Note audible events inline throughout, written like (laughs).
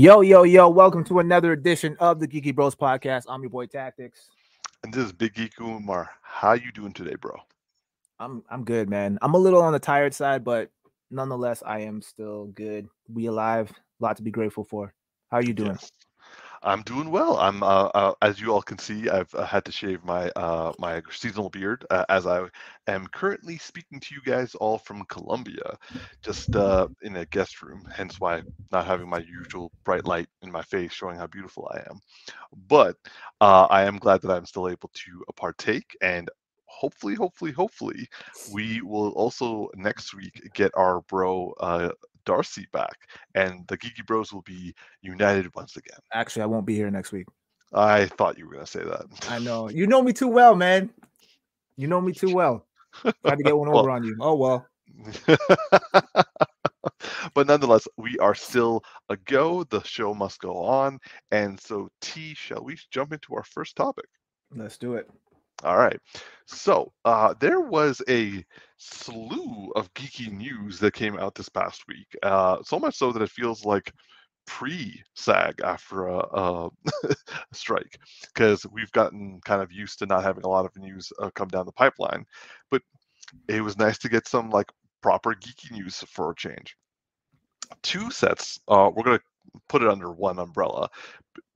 Yo, yo, yo, welcome to another edition of the Geeky Bros podcast. I'm your boy Tactics. And this is Big Geek Umar. How you doing today, bro? I'm I'm good, man. I'm a little on the tired side, but nonetheless, I am still good. We alive. A lot to be grateful for. How are you doing? Yes. I'm doing well. I'm, uh, uh, as you all can see, I've uh, had to shave my uh, my seasonal beard uh, as I am currently speaking to you guys all from Colombia, just uh, in a guest room. Hence why not having my usual bright light in my face, showing how beautiful I am. But I am glad that I'm still able to partake, and hopefully, hopefully, hopefully, we will also next week get our bro Darcy back, and the Geeky Bros will be united once again. Actually, I won't be here next week. I thought you were gonna say that. I know you know me too well, man. You know me too (laughs) well. Tried to get one over well, on you. Oh well. (laughs) but nonetheless, we are still a go. The show must go on, and so T, shall we jump into our first topic? Let's do it. All right. So uh, there was a slew of geeky news that came out this past week. Uh, so much so that it feels like pre-SAG-AFTRA, a (laughs) strike, because we've gotten kind of used to not having a lot of news uh, come down the pipeline. But it was nice to get some like proper geeky news for a change. Two sets. Uh, we're gonna put it under one umbrella,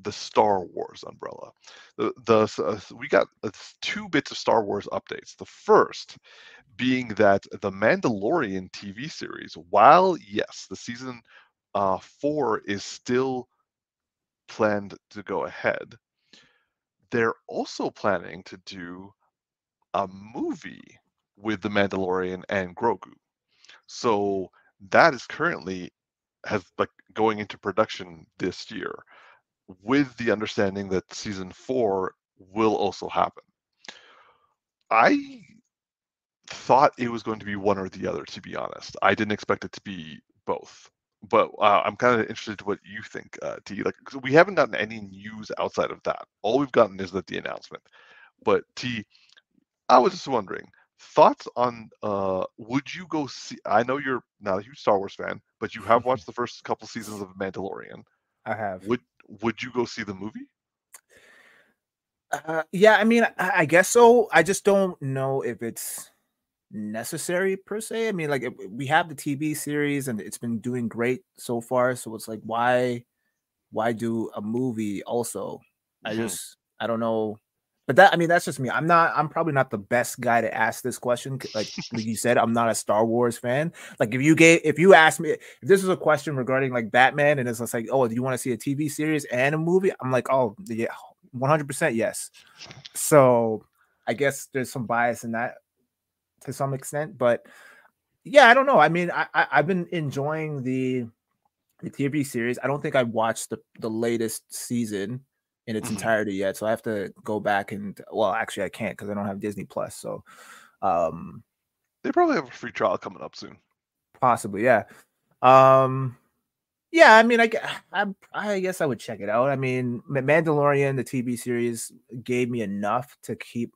the Star Wars umbrella. The, the uh, we got uh, two bits of Star Wars updates. The first being that the Mandalorian TV series, while yes, the season uh, four is still planned to go ahead, they're also planning to do a movie with the Mandalorian and Grogu. So that is currently has like going into production this year with the understanding that season four will also happen. I thought it was going to be one or the other, to be honest. I didn't expect it to be both. But uh, I'm kind of interested in what you think, uh, T. Like, we haven't gotten any news outside of that. All we've gotten is that the announcement. But T, I was just wondering, thoughts on uh would you go see i know you're not a huge star wars fan but you have (laughs) watched the first couple seasons of mandalorian. I have. Would would you go see the movie? Uh, yeah i mean I, I, guess so. I just don't know if it's necessary per se. I mean like we have the tv series and it's been doing great so far so it's like why why do a movie also? I mm-hmm. just i don't know but that I mean that's just me. I'm not I'm probably not the best guy to ask this question. Like, like you said, I'm not a Star Wars fan. Like if you gave if you asked me if this is a question regarding like Batman and it's like, oh, do you want to see a TV series and a movie? I'm like, oh yeah, 100 percent yes. So I guess there's some bias in that to some extent, but yeah, I don't know. I mean, I, I have been enjoying the the TV series. I don't think I watched the the latest season in its mm-hmm. entirety yet. So I have to go back and well, actually I can't because I don't have Disney Plus. So um they probably have a free trial coming up soon. Possibly, yeah. Um yeah, I mean I I, I guess I would check it out. I mean, Mandalorian the TV series gave me enough to keep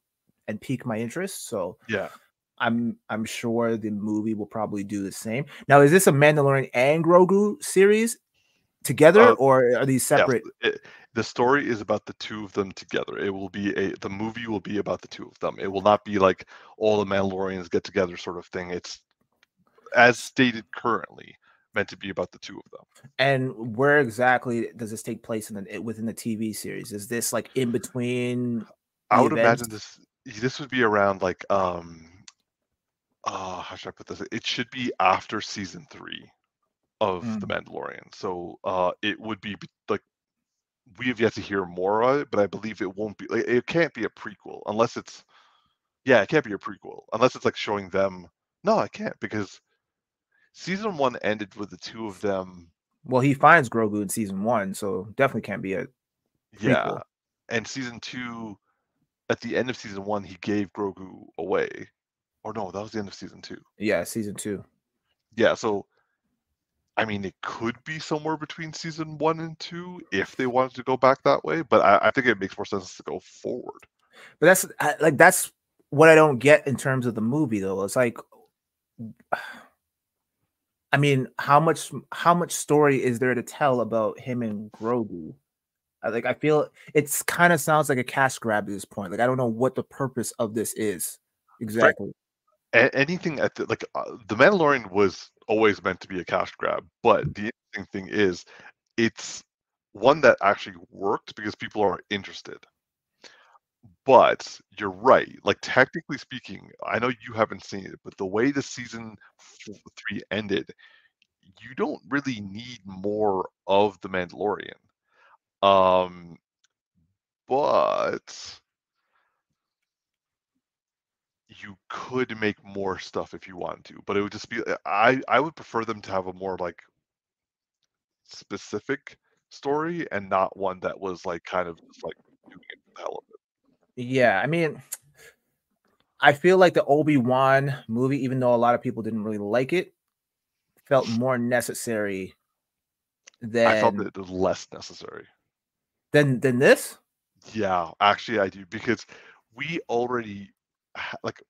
and pique my interest. So yeah. I'm I'm sure the movie will probably do the same. Now, is this a Mandalorian and Grogu series together, uh, or are these separate? Yeah, it, the story is about the two of them together. It will be a the movie will be about the two of them. It will not be like all the Mandalorians get together sort of thing. It's as stated currently meant to be about the two of them. And where exactly does this take place in the within the TV series? Is this like in between? I would events? imagine this this would be around like um uh how should I put this? It should be after season three of mm. the Mandalorian. So uh it would be like we have yet to hear more of it, but I believe it won't be like it can't be a prequel unless it's yeah, it can't be a prequel unless it's like showing them. No, I can't because season one ended with the two of them. Well, he finds Grogu in season one, so definitely can't be a prequel. yeah. And season two, at the end of season one, he gave Grogu away, or no, that was the end of season two. Yeah, season two. Yeah, so I mean, it could be somewhere between season one and two if they wanted to go back that way, but I, I think it makes more sense to go forward. But that's like that's what I don't get in terms of the movie, though. It's like (sighs) I mean, how much how much story is there to tell about him and Grogu? like I feel it's kind of sounds like a cash grab at this point. Like I don't know what the purpose of this is exactly. A- anything at the, like uh, the Mandalorian was always meant to be a cash grab, but the interesting thing is it's one that actually worked because people are interested. But you're right. Like technically speaking, I know you haven't seen it, but the way the season three ended, you don't really need more of the Mandalorian. Um, but you could make more stuff if you want to, but it would just be uh, I I would prefer them to have a more like specific story and not one that was like kind of just like doing it for the hell of it. Yeah, I mean, I feel like the Obi Wan movie, even though a lot of people didn't really like it, felt more necessary than I felt it was less necessary than than this. Yeah, actually, I do because we already like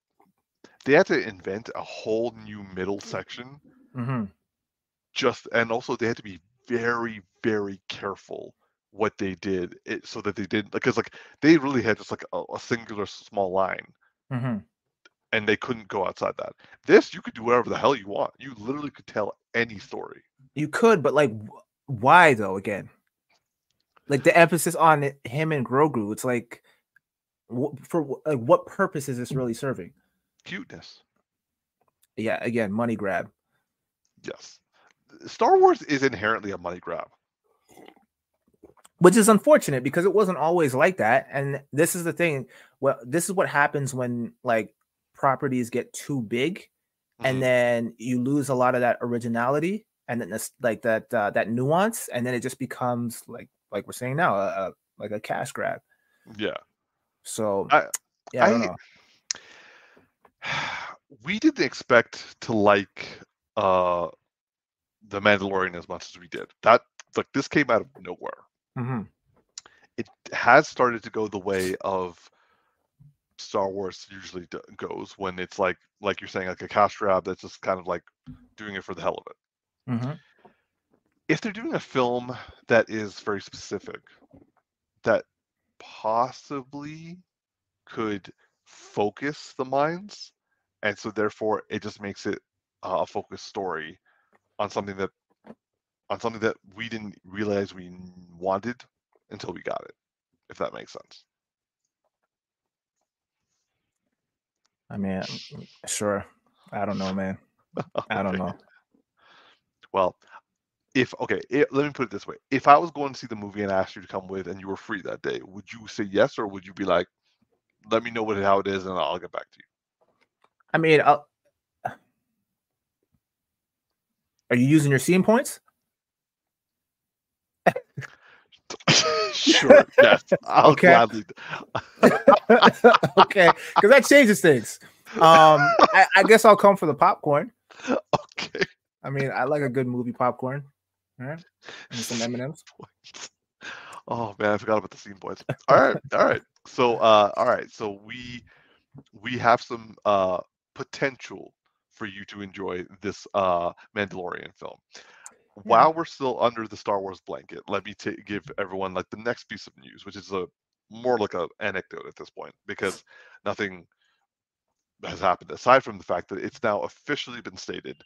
they had to invent a whole new middle section. Mm-hmm. Just and also they had to be very very careful what they did it, so that they didn't because like they really had just like a, a singular small line mm-hmm. and they couldn't go outside that this you could do whatever the hell you want you literally could tell any story you could but like why though again like the emphasis on him and grogu it's like for like what purpose is this really serving cuteness yeah again money grab yes Star Wars is inherently a money grab. Which is unfortunate because it wasn't always like that. And this is the thing. Well, this is what happens when like properties get too big mm-hmm. and then you lose a lot of that originality and then this like that uh, that nuance and then it just becomes like like we're saying now a, a like a cash grab. Yeah. So I, yeah, I, I. (sighs) We didn't expect to like uh the Mandalorian as much as we did. That like this came out of nowhere. Mm-hmm. It has started to go the way of Star Wars usually do- goes when it's like like you're saying like a cash grab that's just kind of like doing it for the hell of it. Mm-hmm. If they're doing a film that is very specific, that possibly could focus the minds, and so therefore it just makes it uh, a focused story on something that on something that we didn't realize we wanted until we got it if that makes sense. I mean sure. I don't know man. (laughs) I don't know. Well if okay it, let me put it this way if i was going to see the movie and asked you to come with and you were free that day would you say yes or would you be like let me know what how it is and i'll get back to you i mean I'll, are you using your scene points? (laughs) sure. Yes. I'll okay. gladly. (laughs) okay, because that changes things. Um, I, I, guess I'll come for the popcorn. (laughs) Okay. I mean, I like a good movie popcorn. All right, (laughs) and some M and M's. Oh man, I forgot about the scene points. All right, all right. So, uh, all right. So we we have some uh potential for you to enjoy this uh, Mandalorian film. Yeah. While we're still under the Star Wars blanket, let me t- give everyone like the next piece of news, which is a more like a anecdote at this point because nothing has happened aside from the fact that it's now officially been stated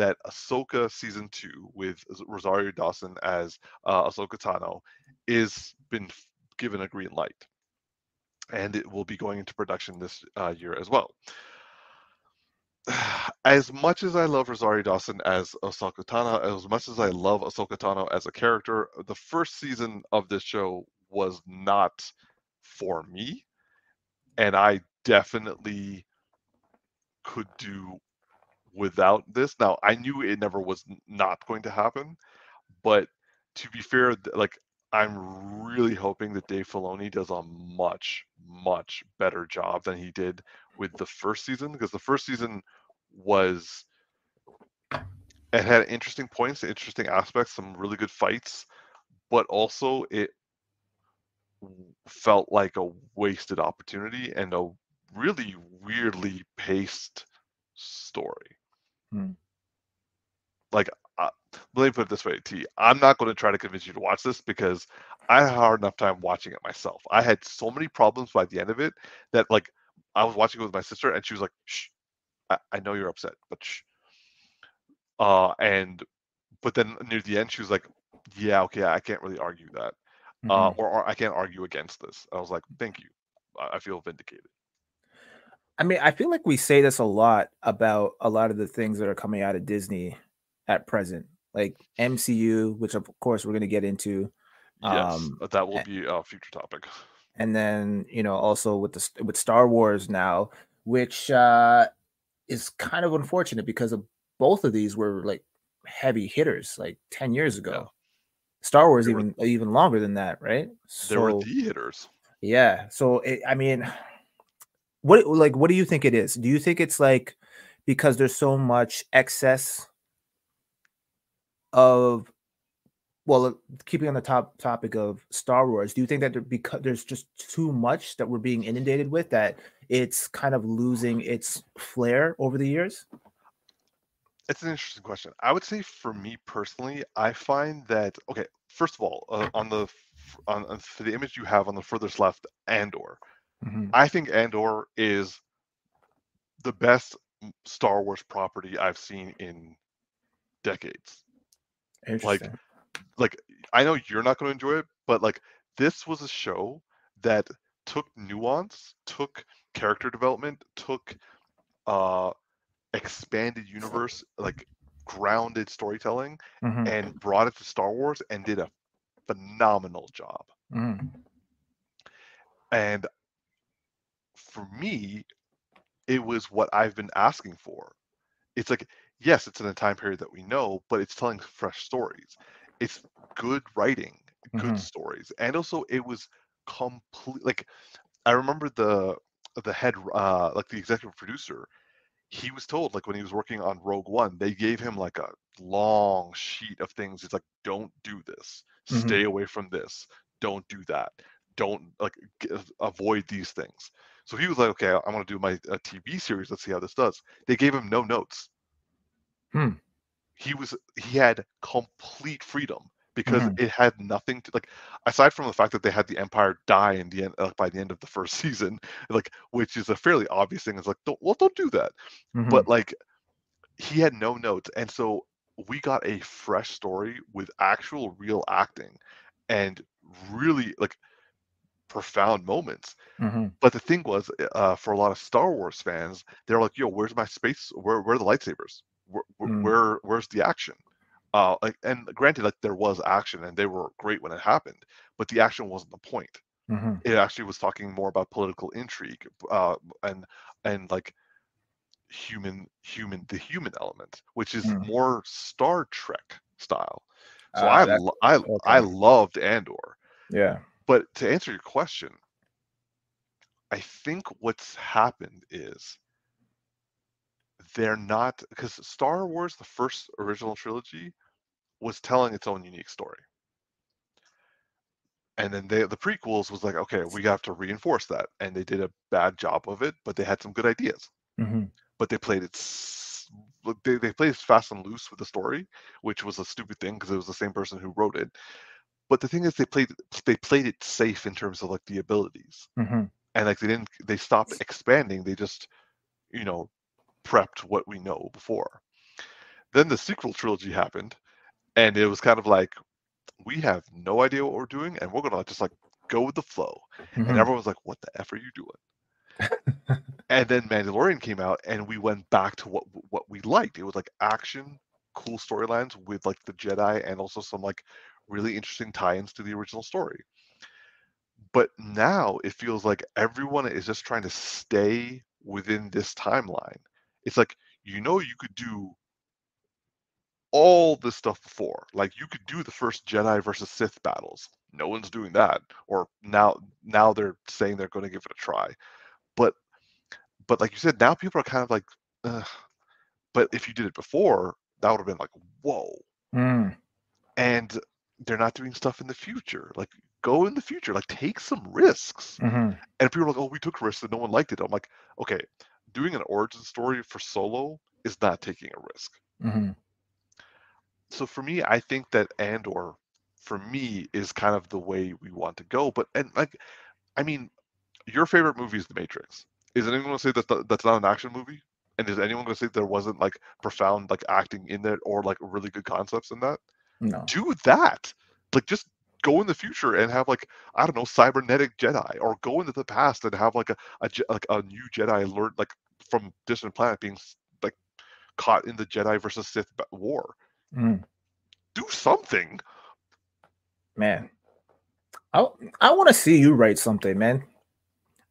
that Ahsoka season two with Rosario Dawson as uh, Ahsoka Tano is been given a green light, and it will be going into production this uh, year as well. (sighs) as much as I love Rosario Dawson as Ahsoka Tano, as much as I love Ahsoka Tano as a character, the first season of this show was not for me, and I definitely could do without this. Now I knew it never was not going to happen, but to be fair, like I'm really hoping that Dave Filoni does a much, much better job than he did with the first season because the first season was it had interesting points, interesting aspects, some really good fights, but also it felt like a wasted opportunity and a really weirdly paced story. Hmm. like uh, let me put it this way, T. I'm not going to try to convince you to watch this because I had a hard enough time watching it myself. I had so many problems by the end of it that like I was watching it with my sister and she was like, "Shh, I, I know you're upset, but shh." Uh, and but then near the end, she was like, "Yeah, okay, I can't really argue that, mm-hmm. uh, or, or I can't argue against this." I was like, "Thank you, I, I feel vindicated." I mean, I feel like we say this a lot about a lot of the things that are coming out of Disney at present, like MCU, which of course we're going to get into. Yes, um, that will be a future topic. And then you know also with the with Star Wars now, which uh, is kind of unfortunate because of both of these were like heavy hitters like 10 years ago. Yeah. Star Wars they even were, even longer than that, right? They so, were the hitters. Yeah. So it, I mean, what like what do you think it is? Do you think it's like because there's so much excess of well, keeping on the top topic of Star Wars, do you think that there, because there's just too much that we're being inundated with that it's kind of losing its flair over the years? It's an interesting question. I would say for me personally, I find that okay. First of all, uh, on the on, on, for the image you have on the furthest left, Andor. Mm-hmm. I think Andor is the best Star Wars property I've seen in decades. Like, like I know you're not going to enjoy it, but like this was a show that took nuance, took character development, took uh expanded universe, like grounded storytelling, mm-hmm. and brought it to Star Wars and did a phenomenal job. Mm-hmm. And for me, it was what I've been asking for. It's like, yes, it's in a time period that we know, but it's telling fresh stories. It's good writing, good mm-hmm. stories, and also it was complete. Like, I remember the the head, uh, like the executive producer, he was told like when he was working on Rogue One, they gave him like a long sheet of things. It's like, don't do this, mm-hmm. stay away from this, don't do that, don't like g- avoid these things. So he was like, okay, I want to do my a TV series. Let's see how this does. They gave him no notes. Hmm. He was he had complete freedom because mm-hmm. it had nothing to like aside from the fact that they had the empire die in the end uh, by the end of the first (laughs) season like which is a fairly obvious thing it's like don't well don't do that mm-hmm. but like he had no notes and so we got a fresh story with actual real acting and really like profound moments mm-hmm. but the thing was uh, for a lot of star wars fans they're like yo where's my space where, where are the lightsabers where, mm. where where's the action uh, like, and granted, like there was action and they were great when it happened, but the action wasn't the point. Mm-hmm. It actually was talking more about political intrigue uh, and and like human human the human element, which is mm. more Star Trek style. So uh, I I okay. I loved Andor. Yeah. But to answer your question, I think what's happened is they're not because Star Wars, the first original trilogy, was telling its own unique story. And then they, the prequels was like, okay, we have to reinforce that, and they did a bad job of it, but they had some good ideas. Mm-hmm. But they played it, they they played fast and loose with the story, which was a stupid thing because it was the same person who wrote it. But the thing is, they played they played it safe in terms of like the abilities, mm-hmm. and like they didn't they stopped expanding. They just, you know, prepped what we know before. Then the sequel trilogy happened, and it was kind of like, we have no idea what we're doing, and we're gonna just like go with the flow. Mm-hmm. And everyone was like, "What the f are you doing?" and then Mandalorian came out, and we went back to what what we liked. It was like action, cool storylines with like the Jedi, and also some like really interesting tie-ins to the original story. But now it feels like everyone is just trying to stay within this timeline it's like you know you could do all this stuff before. Like you could do the first Jedi versus Sith battles. No one's doing that. Or now now they're saying they're going to give it a try. But but like you said, now people are kind of like, Ugh. but if you did it before, that would have been like, whoa. Mm. And they're not doing stuff in the future. Like go in the future, like take some risks. Mm-hmm. And people are like, oh, we took risks and no one liked it. I'm like, okay, doing an origin story for Solo is not taking a risk. Mm-hmm. so for me, I think that Andor, for me, is kind of the way we want to go. But and like, I mean, your favorite movie is The Matrix. Is anyone going to say that th- that's not an action movie? And is anyone going to say there wasn't like profound like acting in it or like really good concepts in that? No. Do that. Like just go in the future and have like I don't know cybernetic Jedi, or go into the past and have like a, a like a new Jedi learn like from distant planet being like caught in the Jedi versus Sith war. Mm, Do something. man. I I want to see you write something, man.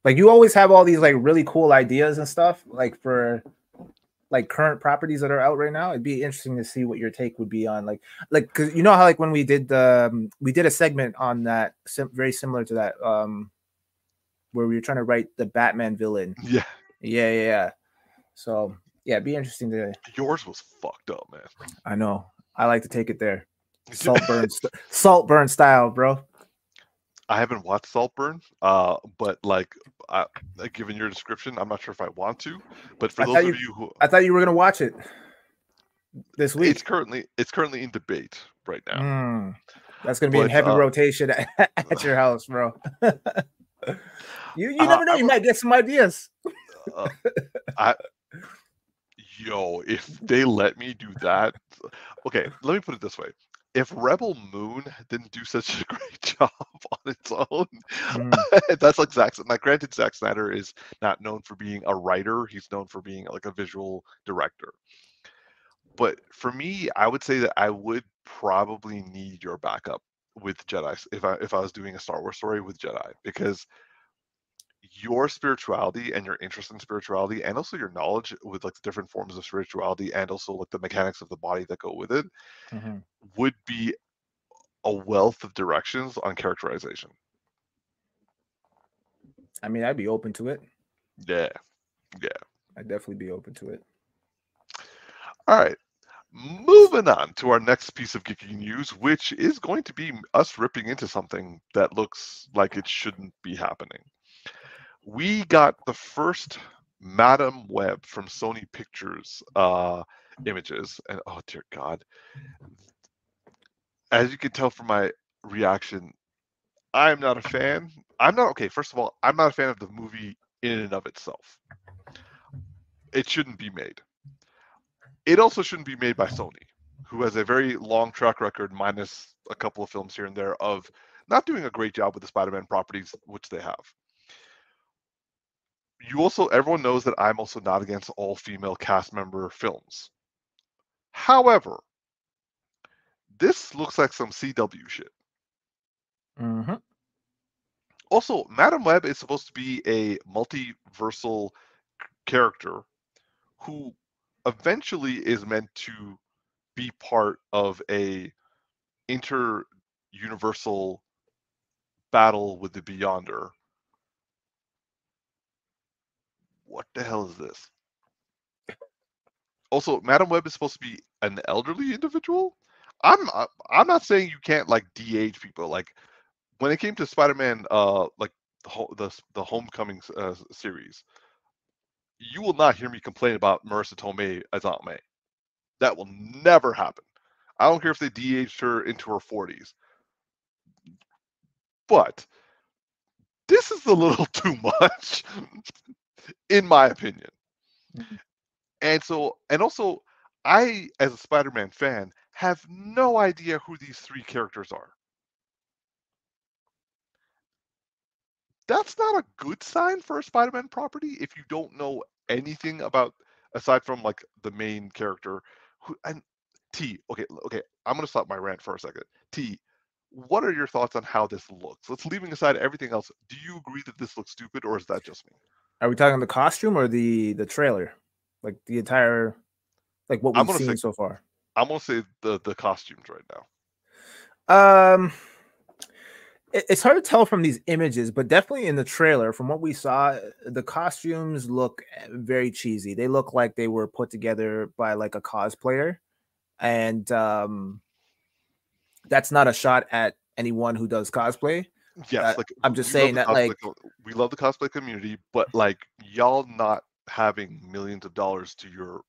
Like you always have all these like really cool ideas and stuff, like for like current properties that are out right now. It'd be interesting to see what your take would be on like like because you know how like when we did the um, we did a segment on that sim- very similar to that um where we were trying to write the Batman villain. Yeah, Yeah, yeah, yeah. So yeah, it'd be interesting to. yours was fucked up, man. I know. I like to take it there. (laughs) Saltburn, st- Saltburn style, bro. I haven't watched Saltburn, uh, but like, I, uh, given your description, I'm not sure if I want to. But for I those thought of you- you who, I thought you were gonna watch it this week. it's currently it's currently in debate right now. Mm, that's gonna be in But, heavy uh, rotation at, (laughs) at your house, bro. (laughs) you you Uh, never know. I You might get some ideas. Uh, I, yo, if they let me do that, okay. Let me put it this way: if Rebel Moon didn't do such a (laughs) great job (laughs) on its own, Mm, (laughs) that's like Zack. Now, granted, Zack Snyder is not known for being a writer; he's known for being like a visual director. But for me, I would say that I would probably need your backup with Jedi if I if I was doing a Star Wars story with Jedi because your spirituality and your interest in spirituality and also your knowledge with like the different forms of spirituality and also like the mechanics of the body that go with it mhm. would be a wealth of directions on characterization. I mean, I'd be open to it. Yeah. Yeah. I'd definitely be open to it. All right. Moving on to our next piece of geeky news, which is going to be us ripping into something that looks like it shouldn't be happening. We got the first Madame Web from Sony Pictures uh, images, and oh dear God, as you can tell from my reaction, I'm not a fan. I'm not okay. First of all, I'm not a fan of the movie in and of itself. It shouldn't be made. It also shouldn't be made by Sony, who has a very long track record, minus a couple of films here and there, of not doing a great job with the Spider-Man properties, which they have. You also, everyone knows that I'm also not against all female cast member films. However, this looks like some CW shit. hmm Also, Madame Web is supposed to be a multiversal character who eventually is meant to be part of a inter-universal battle with the Beyonder. What the hell is this? Also, Madame Web is supposed to be an elderly individual. I'm I- I'm not saying you can't like de-age people. Like when it came to Spider-Man, uh, like the the the Homecoming uh, series, you will not hear me complain about Marisa Tomei as Aunt May. That will never happen. I don't care if they de-aged her into her 40s. But this is a little (laughs) too much, in my opinion. Mhm. And so, and also, I, as a Spider-Man fan, have no idea who these three characters are. That's not a good sign for a Spider-Man property if you don't know anything about aside from like the main character. Who and T. Okay, okay. I'm gonna stop my rant for a second. T. What are your thoughts on how this looks? Let's leaving aside everything else. Do you agree that this looks stupid, or is that just me? Are we talking the costume or the the trailer? Like the entire, like what we've seen say- so far. I'm gonna say the the costumes right now. Um, it- it's hard to tell from these images, but definitely in the trailer, from what we saw, the costumes look eh, very cheesy. They look like they were put together by like a cosplayer, and um, that's not a shot at anyone who does cosplay. Yes, Uh, like I'm just saying that, like- cosplay co- we love the cosplay community, but like y'all not having millions of dollars to your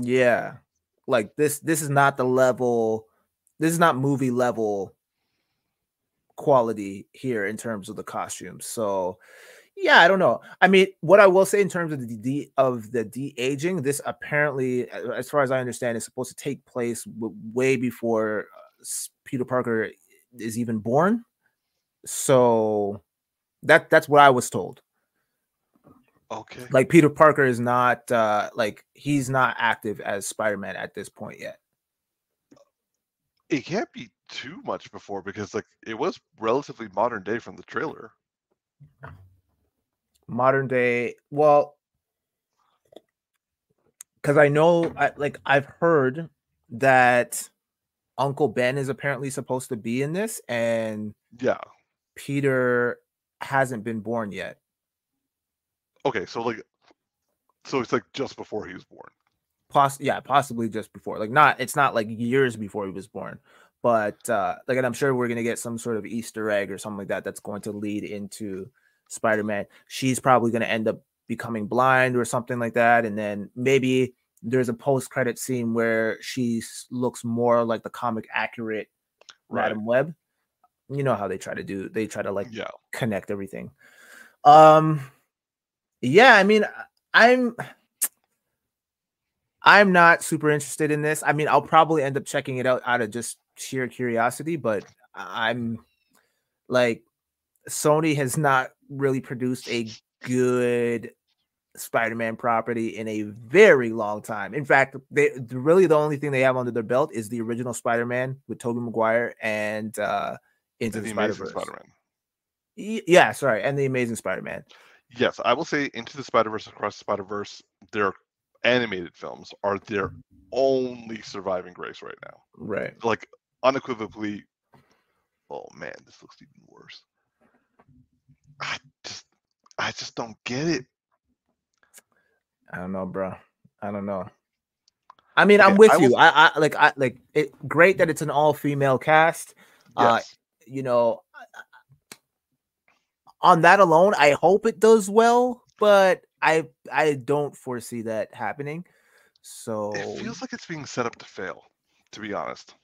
Yeah, Like this, this is not the level. This is not movie level quality here in terms of the costumes. So, yeah, I don't know. I mean, what I will say in terms of the de- of the de aging, this apparently, as far as I understand, is supposed to take place w- way before uh, Peter Parker is even born. So that that's what I was told. Okay. Like Peter Parker is not uh like he's not active as Spider-Man at this point yet. It can't be too much before because like it was relatively modern day from the trailer. Modern day, well, because I know, I, like I've heard that Uncle Ben is apparently supposed to be in this, and Yeah. Peter hasn't been born yet. Okay, so like so it's like just before he was born. Poss- yeah, possibly just before. Like not it's not like years before he was born. But uh like and I'm sure we're gonna get some sort of Easter egg or something like that that's going to lead into Spider-Man. She's probably gonna end up becoming blind or something like that. And then maybe there's a post-credit scene where she looks more like the comic accurate Right. Madame Web. You know how they try to do they try to like Yeah. connect everything. Um yeah, I mean I'm I'm not super interested in this. I mean, I'll probably end up checking it out out of just sheer curiosity, but I'm like Sony has not really produced a good Spider-Man property in a very long time. In fact, they really the only thing they have under their belt is the original Spider-Man with Tobey Maguire and uh Into And the, the Amazing Spider-Verse. Spider-Man. Y- Yeah, sorry, and the Amazing Spider-Man. Yes, I will say Into the Spider Verse, Across the Spider Verse, their animated films are their only surviving grace right now. Right. Like unequivocally. Oh man, this looks even worse. I just, I just don't get it. I don't know, bro. I don't know. I mean, I'm with I you. I, I like I like it great that it's an all-female cast. Uh, Yes, you know, on that alone, I hope it does well, but I I don't foresee that happening. So it feels like it's being set up to fail. To be honest,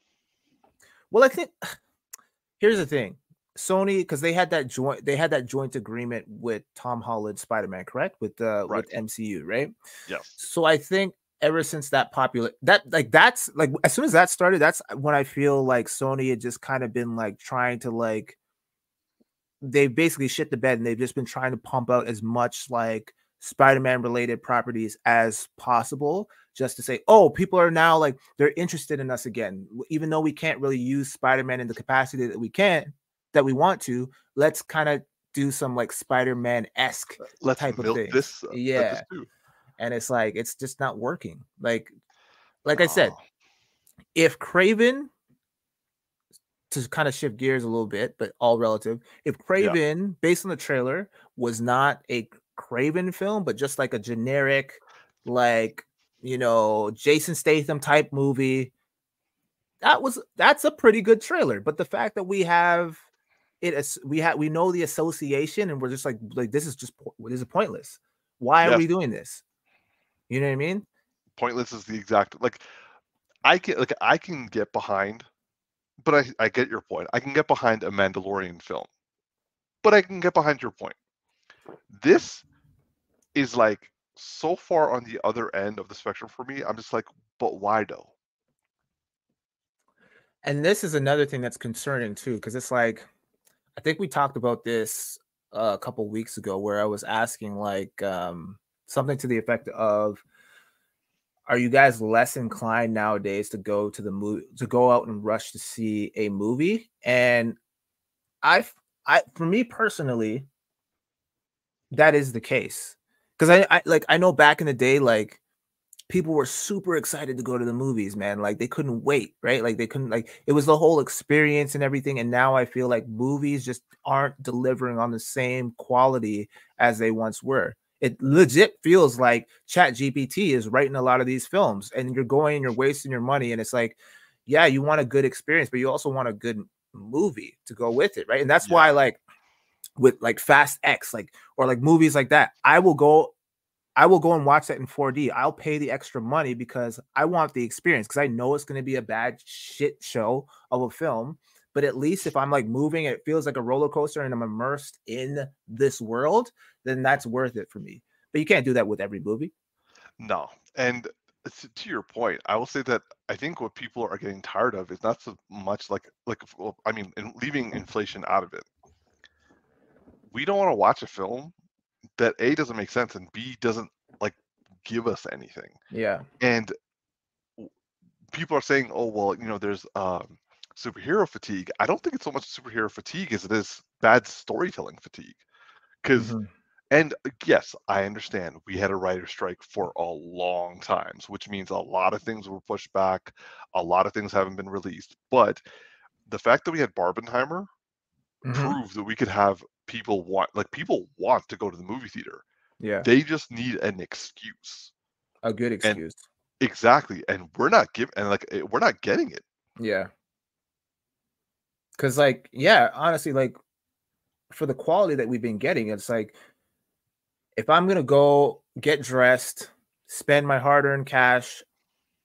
well, I think (sighs) here's the thing. Sony, because they had that joint, they had that joint agreement with Tom Holland Spider-Man, correct? With uh with MCU, right? yes, So I think ever since that popular that like that's like as soon as that started, that's when I feel like Sony had just kind of been like trying to like they basically shit the bed and they've just been trying to pump out as much like Spider-Man related properties as possible just to say, oh, people are now like they're interested in us again. Even though we can't really use Spider-Man in the capacity that we can that we want to, let's kind of do some like Spider-Man-esque let's type of thing. this. uh, Yeah. And it's like it's just not working. Like, like I said, Oh, if Kraven to kind of shift gears a little bit, but all relative, if Kraven, based on the trailer, was not a Kraven film, but just like a generic, like you know, Jason Statham type movie, that was that's a pretty good trailer. But the fact that we have it as we have we know the association, and we're just like like this is just this is pointless. Why are Yes. we doing this? You know what I mean? pointless is the exact like. I can like I can get behind, but I I get your point. I can get behind a Mandalorian film, but I can get behind your point. This is like so far on the other end of the spectrum for me. I'm just like, but why though? And this is another thing that's concerning too, because it's like, I think we talked about this uh, a couple weeks ago, where I was asking like um, something to the effect of, "Are you guys less inclined nowadays to go to the movie to go out and rush to see a movie?" And I, I, for me personally, that is the case because I, I like I know back in the day, like people were super excited to go to the movies, man. Like they couldn't wait, right? Like they couldn't like it was the whole experience and everything. And now I feel like movies just aren't delivering on the same quality as they once were. It legit feels like Chat GPT is writing a lot of these films, and you're going you're wasting your money. And it's like, yeah, you want a good experience, but you also want a good movie to go with it, right? And that's Yeah. why, like, with like Fast X, like or like movies like that, I will go I will go and watch that in 4D. I'll pay the extra money because I want the experience because I know it's going to be a bad shit show of a film. But at least if I'm like moving, it feels like a roller coaster and I'm immersed in this world, then that's worth it for me. But you can't do that with every movie. No. And to your point, I will say that I think what people are getting tired of is not so much like like well, I mean, leaving inflation out of it. We don't want to watch a film that A doesn't make sense and B doesn't like give us anything. Yeah. And people are saying, "Oh, well, you know, there's um, superhero fatigue." I don't think it's so much superhero fatigue as it is bad storytelling fatigue. Because, mm-hmm. and uh, yes, I understand we had a writer strike for a long time, which means a lot of things were pushed back, a lot of things haven't been released. But the fact that we had Barbenheimer mm-hmm. proved that we could have people want like people want to go to the movie theater. Yeah. They just need an excuse. A good excuse. And, exactly. And we're not giving and like eh, we're not getting it. Yeah. Cause like, yeah, honestly, like for the quality that we've been getting, it's like if I'm gonna go get dressed, spend my hard-earned cash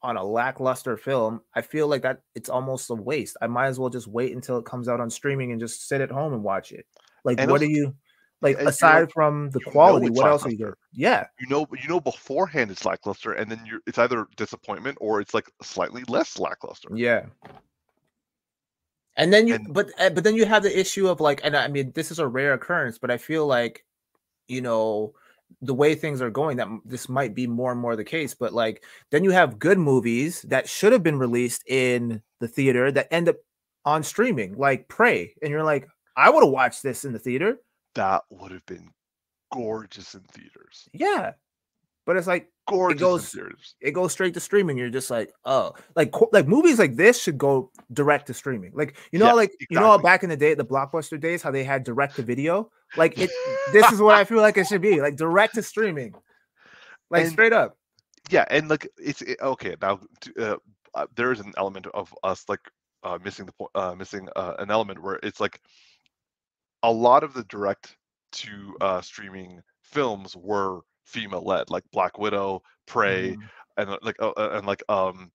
on a lackluster film, I feel like that it's almost a waste. I might as well just wait until it comes out on streaming and just sit at home and watch it. Like, and what do you like aside from the quality? What else are you doing? Yeah, you know, you know beforehand it's lackluster, and then you're it's either disappointment or it's like slightly less lackluster. Yeah. And then you, and, but eh, but then you have the issue of like, and I mean, this is a rare occurrence, but I feel like, you know, the way things are going, that this might be more and more the case. But like, then you have good movies that should have been released in the theater that end up on streaming, like Prey, and you're like, I would have watched this in the theater. That would have been gorgeous in theaters. Yeah. But it's like gorgeous it goes, It goes straight to streaming. You're just like, oh, like like movies like this should go direct to streaming. Like you know, yeah, like exactly. you know, back in the day, the blockbuster days, how they had direct to video. Like it, (laughs) this is what I feel like it should be, like direct to streaming, like and, straight up. Yeah, and like it's it, okay now. Uh, uh, there is an element of us like uh, missing the point, uh, missing uh, an element where it's like a lot of the direct to uh, streaming films were female led, like Black Widow, Prey, mm. and uh, like uh, uh, and like um,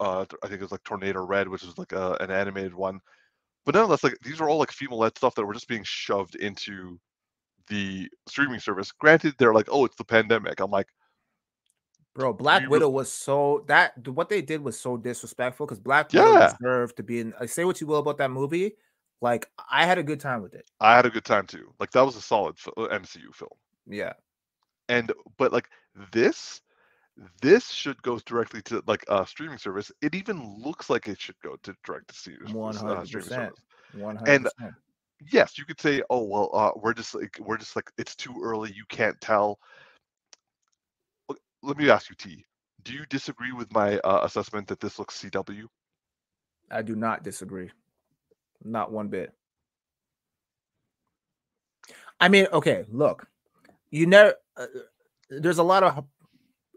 uh, I think it was like Turning Red, which was like a, an animated one. But nonetheless, like these are all like female led stuff that were just being shoved into the streaming service. Granted, they're like, oh, it's the pandemic. I'm like, bro, Black Widow was so that what they did was so disrespectful because Black Widow yeah. deserved to be in. I say what you will about that movie, like I had a good time with it. I had a good time too. Like that was a solid MCU uh, film. Yeah. And but like this this should go directly to like a streaming service. It even looks like it should go to direct to see uh, one hundred percent. One hundred percent. Yes, you could say, "Oh well, uh, we're just like we're just like it's too early. You can't tell." Let me ask you, T. Do you disagree with my uh, assessment that this looks CW? I do not disagree. Not one bit. I mean, okay, look, you never. Uh, there's a lot of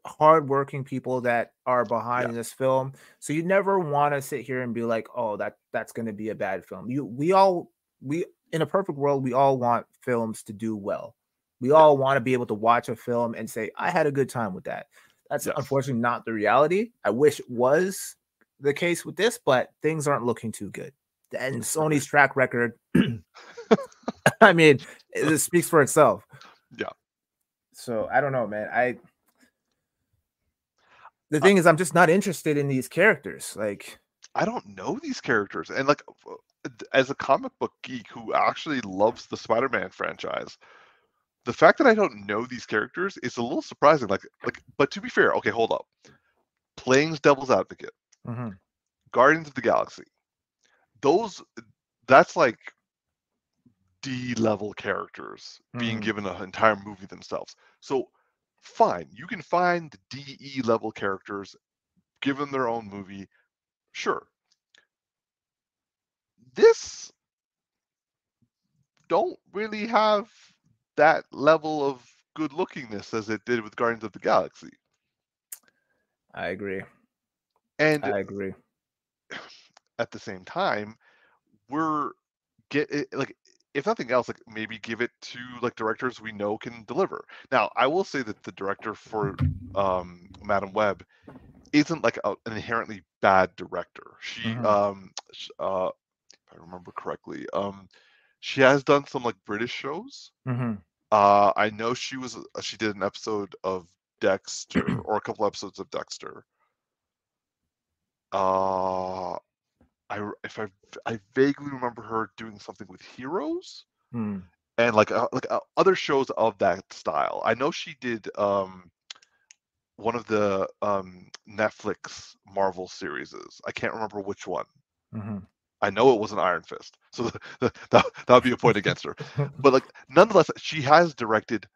hardworking people that are behind yeah. this film, so you never want to sit here and be like, "Oh, that that's going to be a bad film." You, we all, we in a perfect world, we all want films to do well. We all want to be able to watch a film and say, "I had a good time with that." That's yes. unfortunately not the reality. I wish it was the case with this, but things aren't looking too good and Sony's track record. (clears throat) I mean, it speaks for itself. So I don't know, man. I the uh thing uh, is, I'm just not interested in these characters. Like, I don't know these characters, and like, as a comic book geek who actually loves the Spider-Man franchise, the fact that I don't know these characters is a little surprising. Like, like, but to be fair, okay, hold up. Playing Devil's Advocate, mm-hmm. Guardians of the Galaxy, those that's like D level characters mm. being given an entire movie themselves. So fine, you can find the DE level characters given their own movie. Sure. This don't really have that level of good lookingness as it did with Guardians of the Galaxy. I agree. And I agree (sighs) at the same time, we're get it, like if nothing else, like maybe give it to like directors we know can deliver. Now, I will say that the director for um, Madame Web isn't like a, an inherently bad director. She, Mhm. um, uh, if I remember correctly, um, she has done some like British shows. Mm-hmm. Uh, I know she was uh, she did an episode of Dexter (clears throat) or a couple episodes of Dexter. Uh, I if I I vaguely remember her doing something with Heroes Mm. and like uh, like uh, other shows of that style. I know she did um one of the um Netflix Marvel series. I can't remember which one. Mm-hmm. I know it was an Iron Fist, so (laughs) that that that would be a point against her. But like (laughs) nonetheless, she has directed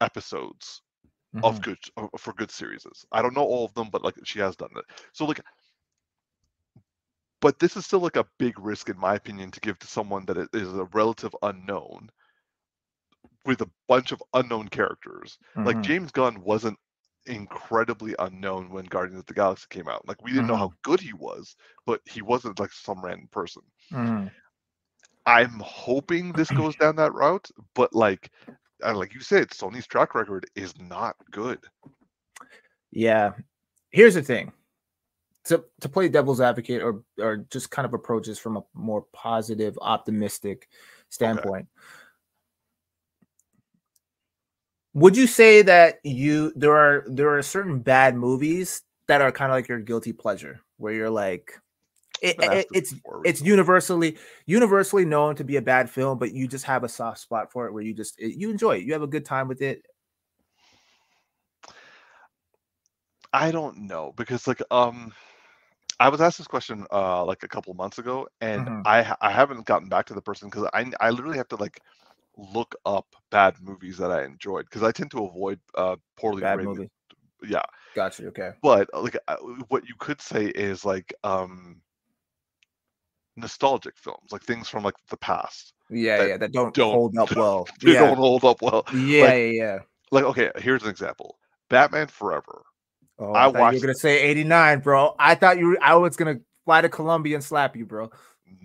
episodes Mm-hmm. of good of- for good series. I don't know all of them, but like she has done it. So like, but this is still like a big risk, in my opinion, to give to someone that is a relative unknown with a bunch of unknown characters. Like Mhm. James Gunn wasn't incredibly unknown when Guardians of the Galaxy came out. Like we didn't know how good he was, but he wasn't like some random person. Mhm. I'm hoping this goes (clears throat) down that route, but like, uh, like you said, Sony's track record is not good. Yeah. Here's the thing. To to play devil's advocate or or just kind of approach this from a more positive, optimistic standpoint. Would you say that you there are there are certain bad movies that are kind of like your guilty pleasure where you're like it, it- it's it's universally universally known to be a bad film but you just have a soft spot for it where you just it, you enjoy it you have a good time with it? I don't know because like um I was asked this question uh like a couple months ago and Mhm. I I haven't gotten back to the person because I I literally have to like look up bad movies that I enjoyed because I tend to avoid uh poorly bad rated movie. Yeah. Gotcha okay. But like uh, what you could say is like um nostalgic films like things from like the past yeah that yeah that don't, don't- hold up (laughs) well. they yeah. don't hold up well. Yeah like- yeah yeah. like okay here's an example. Batman Forever oh, I I, thought you watched- were gonna say 89 bro I thought you were, I was gonna fly to Colombia and slap you bro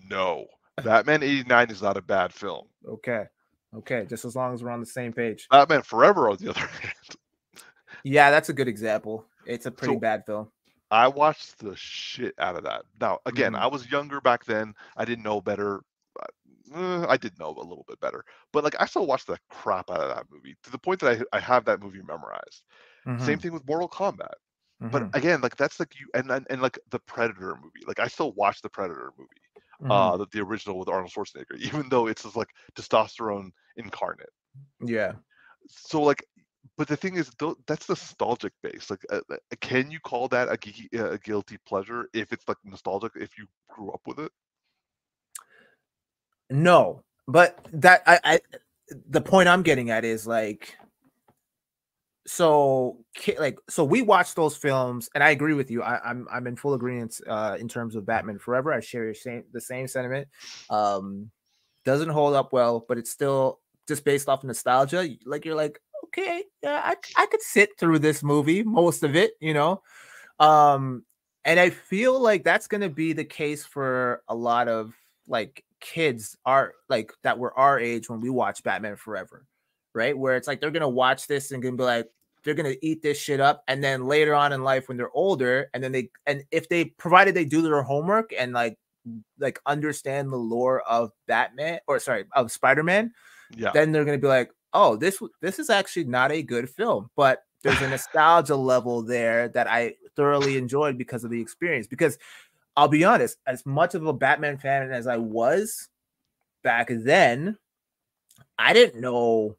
no Batman 89 is not a bad film okay okay just as long as we're on the same page Batman Forever, on the other (laughs) hand, yeah that's a good example it's a pretty So- bad film I watched the shit out of that. Now, again, Mhm. I was younger back then. I didn't know better. uh, I did know a little bit better, but like I still watched the crap out of that movie to the point that I I have that movie memorized. Same thing with Mortal Kombat. But Mhm, again, like that's like you and, and and like the Predator movie. Like I still watch the Predator movie, mhm, uh, the, the original with Arnold Schwarzenegger, (laughs) even though it's just like testosterone incarnate. yeah so like but the thing is that's nostalgic base. like uh, uh, can you call that a, geeky, uh, a guilty pleasure if it's like nostalgic if you grew up with it No, but that I, I the point I'm getting at is like so like so we watched those films and I agree with you. I, I'm I'm in full agreement uh in terms of Batman Forever. I share your same the same sentiment. Um doesn't hold up well, but it's still just based off nostalgia. Like you're like, okay, yeah, I I could sit through this movie, most of it, you know. Um and I feel like that's to be the case for a lot of like kids are like that were our age when we watched Batman Forever, right? Where it's like they're gonna watch this and gonna be like, they're gonna eat this shit up, and then later on in life when they're older, and then they and if they provided they do their homework and like like understand the lore of Batman or sorry of Spider Man, yeah then they're gonna be like, oh, this this is actually not a good film, but there's a (laughs) nostalgia level there that I thoroughly enjoyed because of the experience. Because I'll be honest, as much of a Batman fan as I was back then, I didn't know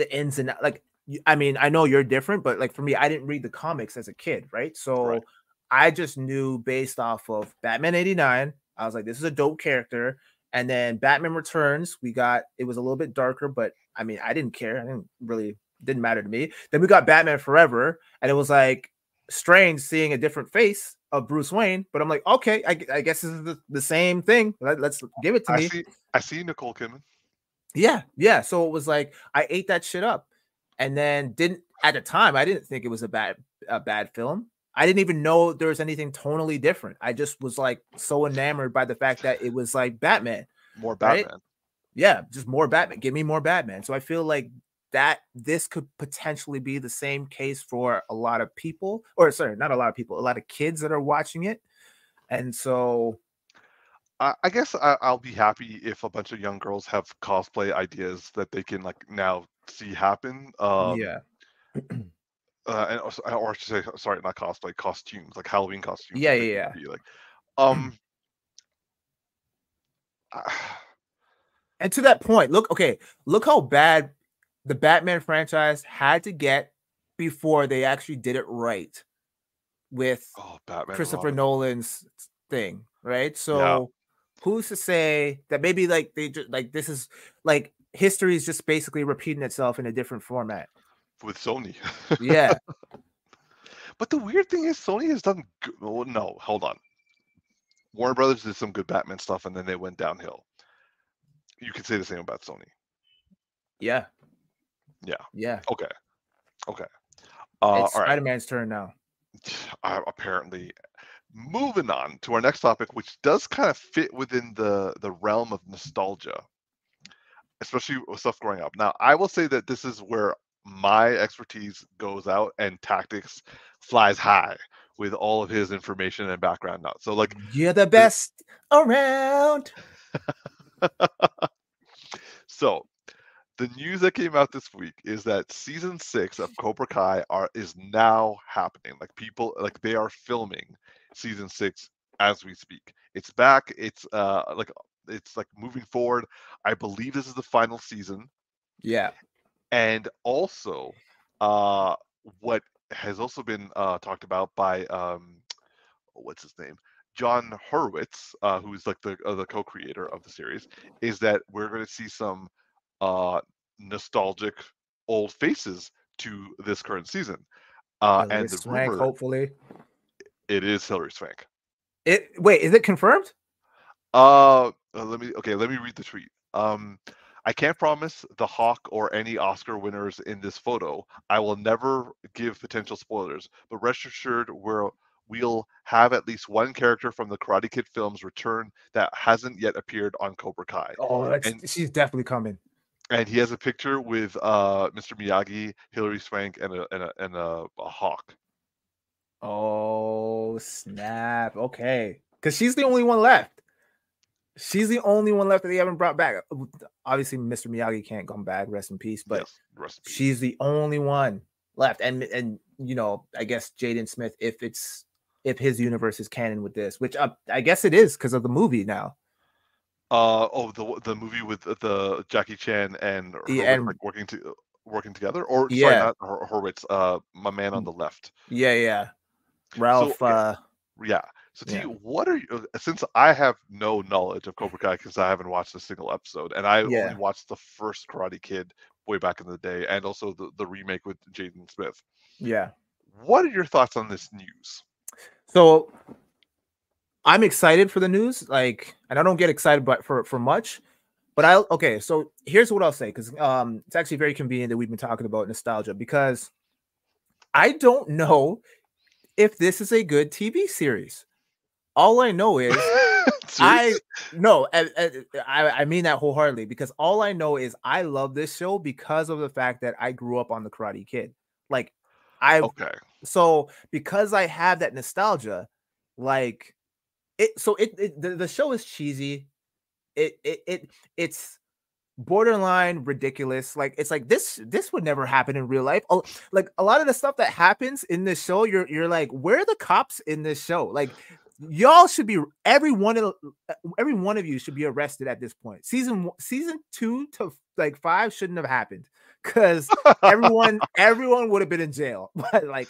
the ins and out- like. I mean, I know you're different, but like for me, I didn't read the comics as a kid, right? So Right. I just knew based off of Batman '89. I was like, this is a dope character. And then Batman Returns, we got it was a little bit darker, but I mean, I didn't care. I didn't really didn't matter to me. Then we got Batman Forever, and it was like strange seeing a different face of Bruce Wayne. But I'm like, okay, I, I guess this is the, the same thing. Let, us give it to i me. see i see nicole kidman Yeah, yeah. So it was like I ate that shit up, and then didn't at the time I didn't think it was a bad a bad film. I didn't even know there was anything tonally different. I just was like so enamored by the fact that it was like Batman. more Right? batman yeah, just more Batman. Give me more Batman. So I feel like that this could potentially be the same case for a lot of people, or sorry, not a lot of people, a lot of kids that are watching it. And so I, I guess I, I'll be happy if a bunch of young girls have cosplay ideas that they can like now see happen. Um, yeah. (clears throat) uh, and also, or I should say, sorry, not cosplay, costumes, like Halloween costumes. Yeah, yeah, Be like, (clears throat) um, And to that point, look, okay, look how bad the Batman franchise had to get before they actually did it right with oh, Batman. Christopher. Nolan's thing, right? So who's to say that maybe like they just like this is like history is just basically repeating itself in a different format. with Sony. Yeah. (laughs) but the weird thing is, Sony has done. Good, well, no, hold on. Warner Brothers did some good Batman stuff, and then they went downhill. You could say the same about Sony. yeah. Yeah. Yeah. Okay. Okay. Uh, it's all right. Spider-Man's turn now. (sighs) uh, apparently moving on to our next topic which does kind of fit within the the realm of nostalgia especially with stuff growing up now i will say that this is where my expertise goes out and tactics flies high with all of his information and background now so like You're the best around. (laughs) so the news that came out this week is that season six of Cobra Kai are is now happening. Like people, like they are filming season six as we speak. It's back. It's uh like it's like moving forward. I believe this is the final season, Yeah. and also uh what has also been uh talked about by um what's his name Jon Hurwitz, uh, who's like the uh, the co-creator of the series, is that we're going to see some uh, nostalgic old faces to this current season. Uh, and the rumor, hopefully. It is Hilary Swank. It wait, is it confirmed? Uh, uh, let me okay, let me read the tweet. Um, I can't promise the Hawk or any Oscar winners in this photo. I will never give potential spoilers, but rest assured we're we'll have at least one character from the Karate Kid films return that hasn't yet appeared on Cobra Kai. Oh, that's, And- she's definitely coming. And he has a picture with uh, Mr. Miyagi, Hilary Swank, and a and a, and a, a hawk. Oh snap! Okay, because she's the only one left. She's the only one left that they haven't brought back. Obviously, Mr. Miyagi can't come back. Rest in peace. But yes, in peace. she's the only one left. And and you know, I guess Jaden Smith, if it's if his universe is canon with this, which uh, I guess it is because of the movie now. Uh oh, the the movie with the, Jackie Chan and Yeah, and- like working to working together, or sorry, Yeah. not Hur- Hurwitz, uh, my man on the left. Yeah, yeah. Ralph. okay. uh Yeah. So, T, Yeah. what are you? uh, Since I have no knowledge of Cobra Kai because I haven't watched a single episode, and I Yeah. only watched the first Karate Kid way back in the day, and also the, the remake with Jaden Smith. Yeah. What are your thoughts on this news? So I'm excited for the news. Like, and I don't get excited but for for much. But I'll okay, so here's what I'll say because um it's actually very convenient that we've been talking about nostalgia because I don't know if this is a good TV series. All I know (laughs) is I no, I, I I mean that wholeheartedly because all I know is I love this show because of the fact that I grew up on the Karate Kid. Like I okay. so because I have that nostalgia, like it so it, it the, the show is cheesy. It it it it's borderline ridiculous. Like it's like this this would never happen in real life. Oh, like a lot of the stuff that happens in this show, you're you're like, where are the cops in this show? Like y'all should be every one of uh, every one of you should be arrested at this point. Season one- season two to like five shouldn't have happened because everyone (laughs) everyone would have been in jail (laughs) but like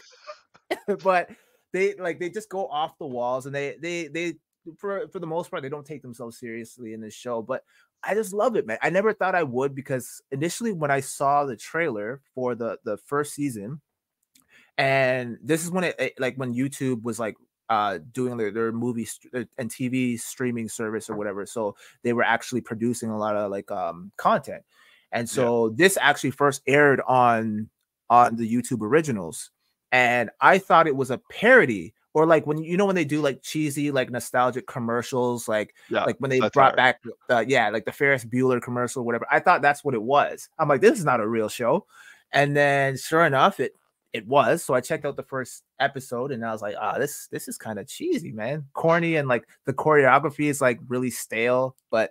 (laughs) but they like they just go off the walls and they they they for for the most part they don't take themselves seriously in this show but i just love it man i never thought i would because initially when i saw the trailer for the the first season and this is when it, it- like when youtube was like uh doing their, their movie st- uh, and tv streaming service or whatever so they were actually producing a lot of like um content and Yeah. so this actually first aired on on the YouTube originals. And I thought it was a parody or like when you know when they do like cheesy like nostalgic commercials like Yeah, like when they brought back uh, yeah like the Ferris Bueller commercial whatever I thought that's what it was. I'm like this is not a real show. And then sure enough it it was so I checked out the first episode and I was like ah this this is kind of cheesy man. Corny and like the choreography is like really stale but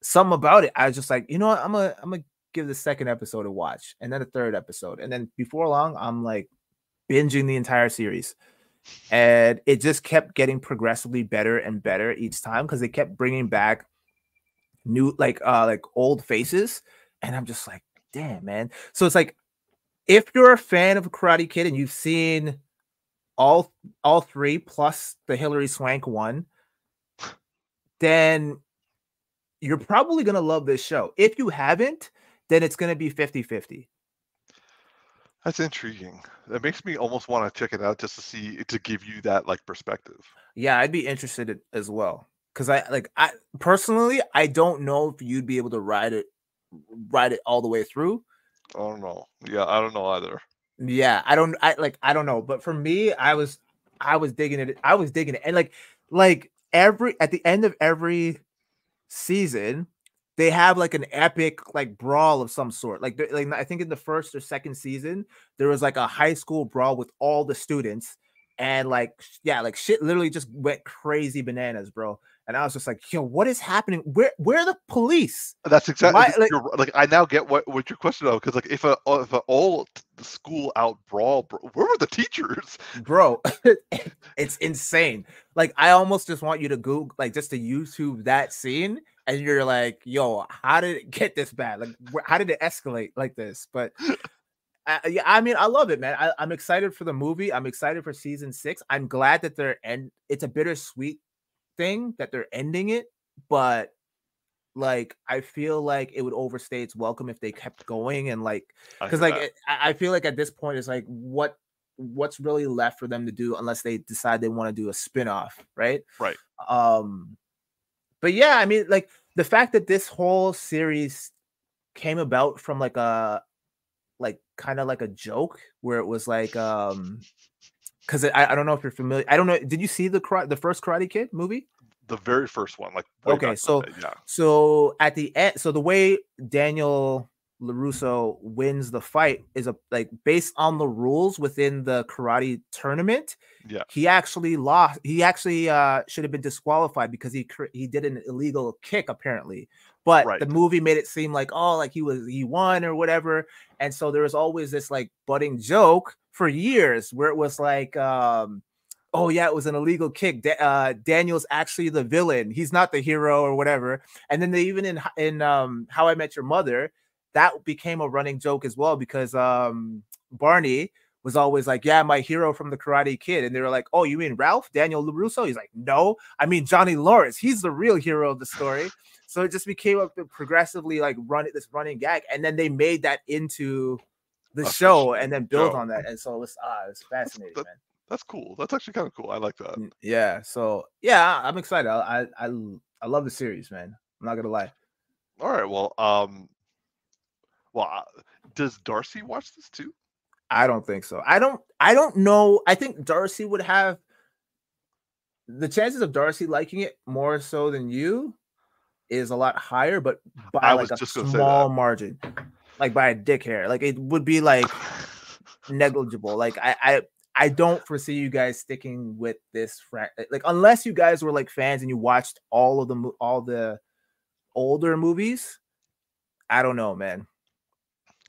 something about it I was just like you know what? I'm gonna I'm gonna give the second episode a watch and then a third episode. And then before long I'm like binging the entire series and it just kept getting progressively better and better each time because they kept bringing back new like uh like old faces and i'm just like damn man. So it's like if you're a fan of karate kid and you've seen all all three plus the hilary swank one then you're probably gonna love this show. If you haven't then it's gonna be 50 50 That's intriguing. That makes me almost want to check it out just to see to give you that like perspective. Yeah, I'd be interested as well. Cause I like I personally I don't know if you'd be able to ride it ride it all the way through. I don't know. Yeah, I don't know either. Yeah, I don't I like I don't know. But for me, I was I was digging it. I was digging it. And like like every at the end of every season, they have like an epic like brawl of some sort. Like like I think in the first or second season, there was like a high school brawl with all the students. And like yeah, like shit literally just went crazy bananas, bro. And I was just like, yo, what is happening? Where where are the police? That's exactly My- like- like I now get what what your question of because like if a uh, if an all school out brawl, bro, where were the teachers? bro (laughs) it's insane like i almost just want you to google like just to youtube that scene and you're like yo how did it get this bad like how did it escalate like this but I, yeah, I mean, I love it, man. I, I'm excited for the movie. I'm excited for season six. I'm glad that they're end. It's a bittersweet thing that they're ending it, but like I feel like it would overstay its welcome if they kept going and like because like it- I I feel like at this point it's like what what's really left for them to do unless they decide they want to do a spin-off right Right. um but yeah i mean like the fact that this whole series came about from like a like kind of like a joke where it was like um because I, I don't know if you're familiar i don't know did you see the the first karate kid movie? The very first one, like Okay, back in the so- day, yeah, So at the end, so the way Daniel Larusso wins the fight is a like based on the rules within the karate tournament. Yeah. he actually lost. He actually uh, should have been disqualified because he he did an illegal kick apparently. But Right. the movie made it seem like oh, like he was he won or whatever. And so there was always this like budding joke for years where it was like um oh yeah, it was an illegal kick. Da- uh, Daniel's actually the villain. He's not the hero or whatever. And then they even in in um, How I Met Your Mother, that became a running joke as well because um, Barney was always like, "Yeah, my hero from the Karate Kid," and they were like, "Oh, you mean Ralph Daniel Larusso?" He's like, "No, I mean Johnny Lawrence. He's the real hero of the story." so it just became a progressively like run this running gag, and then they made that into the show and then built show. on that. And so it was ah, it was fascinating, that- man. that's cool. That's actually kind of cool. I like that. Yeah. So yeah, I'm excited. I I I, I love the series, man. I'm not gonna lie. All right, well, um, well, does Darcy watch this too? I don't think so. I don't. I don't know. I think Darcy would have the chances of Darcy liking it more so than you is a lot higher, but by I like a small margin, like by a dick hair. Like it would be like negligible. Like I, I, I don't foresee you guys sticking with this. Fra- like unless you guys were like fans and you watched all of the all the older movies. I don't know, man.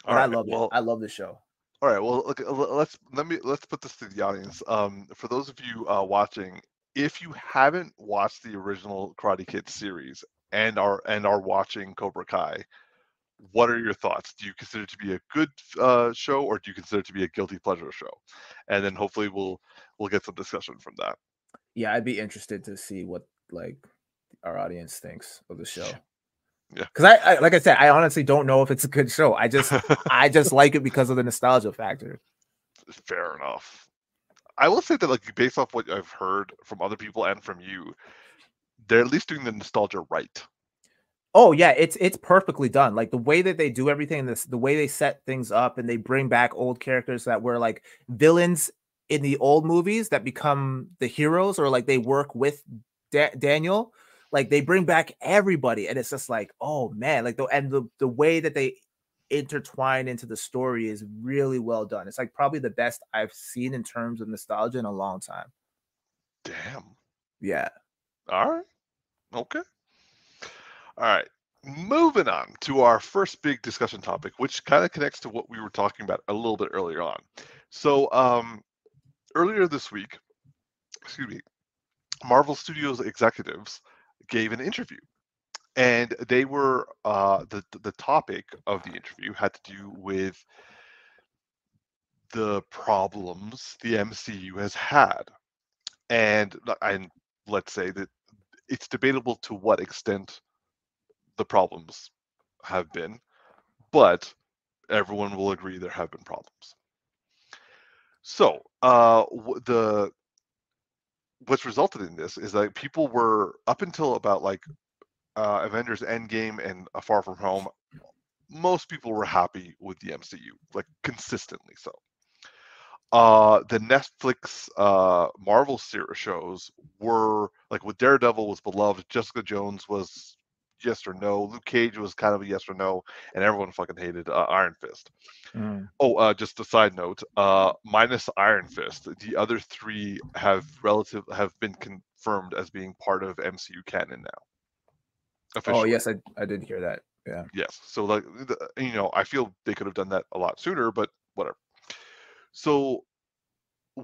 All I love well, it. I love the show. All right. Well, look, uh, let's let me let's put this to the audience. Um, for those of you uh, watching, if you haven't watched the original Karate Kid series and are and are watching Cobra Kai, what are your thoughts? Do you consider it to be a good uh, show, or do you consider it to be a guilty pleasure show? And then hopefully we'll we'll get some discussion from that. Yeah, I'd be interested to see what like our audience thinks of the show. Yeah. Because I, I, like I said, I honestly don't know if it's a good show. I just, (laughs) I just like it because of the nostalgia factor. Fair enough. I will say that, like, based off what I've heard from other people and from you, they're at least doing the nostalgia right. Oh yeah, it's it's perfectly done. Like the way that they do everything, this the way they set things up, and they bring back old characters that were like villains in the old movies that become the heroes or like they work with da- Daniel. Like they bring back everybody, and it's just like, oh man, like the and the the way that they intertwine into the story is really well done. It's like probably the best I've seen in terms of nostalgia in a long time. Damn. Yeah. All right. Okay. All right. Moving on to our first big discussion topic, which kind of connects to what we were talking about a little bit earlier on. So, um, earlier this week, excuse me, Marvel Studios executives gave an interview, and they were uh, the the topic of the interview had to do with the problems the MCU has had, and and let's say that it's debatable to what extent the problems have been, but everyone will agree there have been problems. So uh, the what's resulted in this is that people were up until about like uh, Avengers Endgame and A Far From Home, most people were happy with the MCU, like consistently so. Uh, the Netflix uh, Marvel series shows were like with Daredevil was beloved, Jessica Jones was yes or no, Luke Cage was kind of a yes or no, and everyone fucking hated uh, Iron Fist. Mm. Oh, uh, just a side note, uh, minus Iron Fist, the other three have relative have been confirmed as being part of MCU canon now. Oh, officially. Oh yes, I I did hear that. Yeah. Yes. So like the, you know, I feel they could have done that a lot sooner, but whatever. So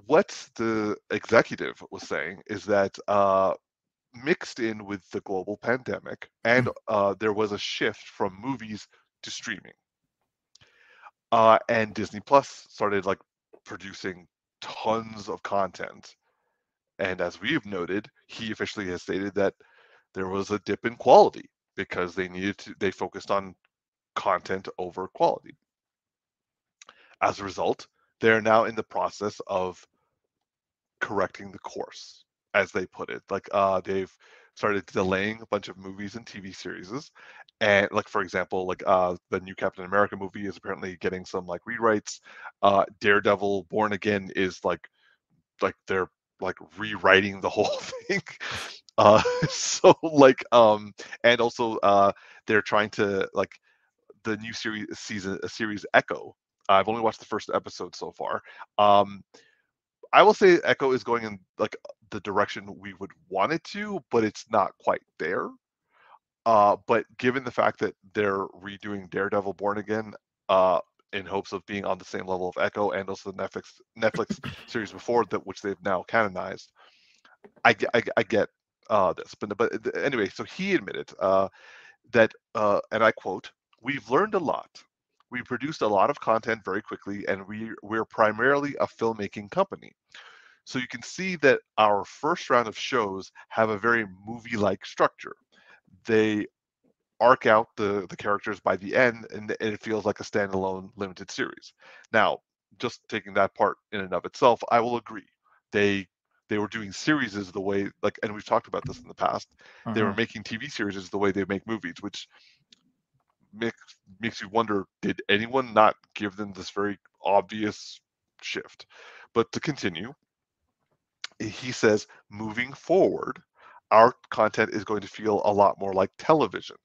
what the executive was saying is that uh, mixed in with the global pandemic, and uh, there was a shift from movies to streaming. Uh, and Disney Plus started like producing tons of content. And as we've noted, he officially has stated that there was a dip in quality because they needed to, they focused on content over quality. As a result, they're now in the process of correcting the course, as they put it. Like uh, they've started delaying a bunch of movies and TV series, and like for example, like uh, the new Captain America movie is apparently getting some like rewrites. Uh, Daredevil Born Again is like like they're like rewriting the whole (laughs) thing. Uh, (laughs) so like um, and also uh, they're trying to like the new series season a series Echo I've only watched the first episode so far. Um, I will say Echo is going in like the direction we would want it to, but it's not quite there. Uh, but given the fact that they're redoing Daredevil Born Again uh, in hopes of being on the same level of Echo and also the Netflix Netflix (laughs) series before that, which they've now canonized, I, I, I get uh, this. But, but anyway, so he admitted uh, that, uh, and I quote, "We've learned a lot we produced a lot of content very quickly and we we're primarily a filmmaking company. So you can see that our first round of shows have a very movie like structure. They arc out the the characters by the end and, it feels like a standalone limited series. Now just taking that part in and of itself i will agree. They they were doing series the way like and we've talked about this in the past. They were uh-huh. making tv series the way they make movies which makes makes you wonder did anyone not give them this very obvious shift? But to continue he says moving forward our content is going to feel a lot more like television.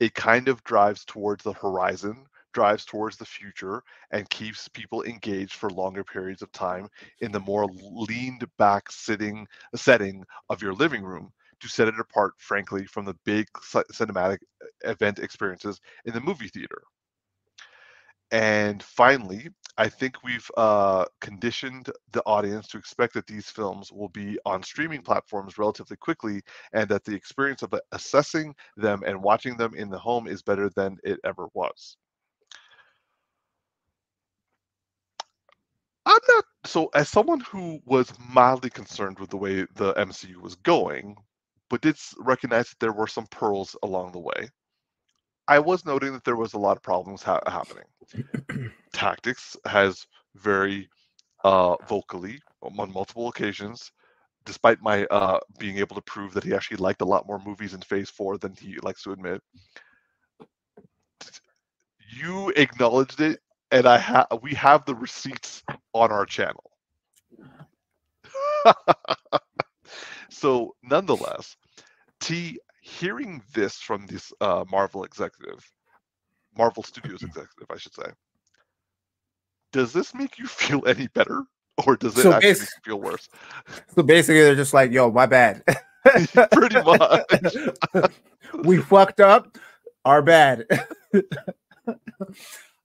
It kind of drives towards the horizon drives towards the future and keeps people engaged for longer periods of time in the more leaned back sitting setting of your living room to set it apart, frankly, from the big cinematic event experiences in the movie theater. And finally, I think we've uh, conditioned the audience to expect that these films will be on streaming platforms relatively quickly, and that the experience of assessing them and watching them in the home is better than it ever was. I'm not so as someone who was mildly concerned with the way the MCU was going, but did recognize that there were some pearls along the way. I was noting that there was a lot of problems ha- happening. (clears throat) Tactics has very uh, vocally on multiple occasions, despite my uh, being able to prove that he actually liked a lot more movies in Phase Four than he likes to admit. You acknowledged it, and I have we have the receipts on our channel. (laughs) so, nonetheless, T hearing this from this uh, Marvel executive, Marvel Studios (clears throat) executive, I should say, does this make you (laughs) feel any better, or does it so actually make you feel worse? So basically, they're just like, "Yo, my bad." (laughs) Pretty (laughs) much. we fucked up. Our bad.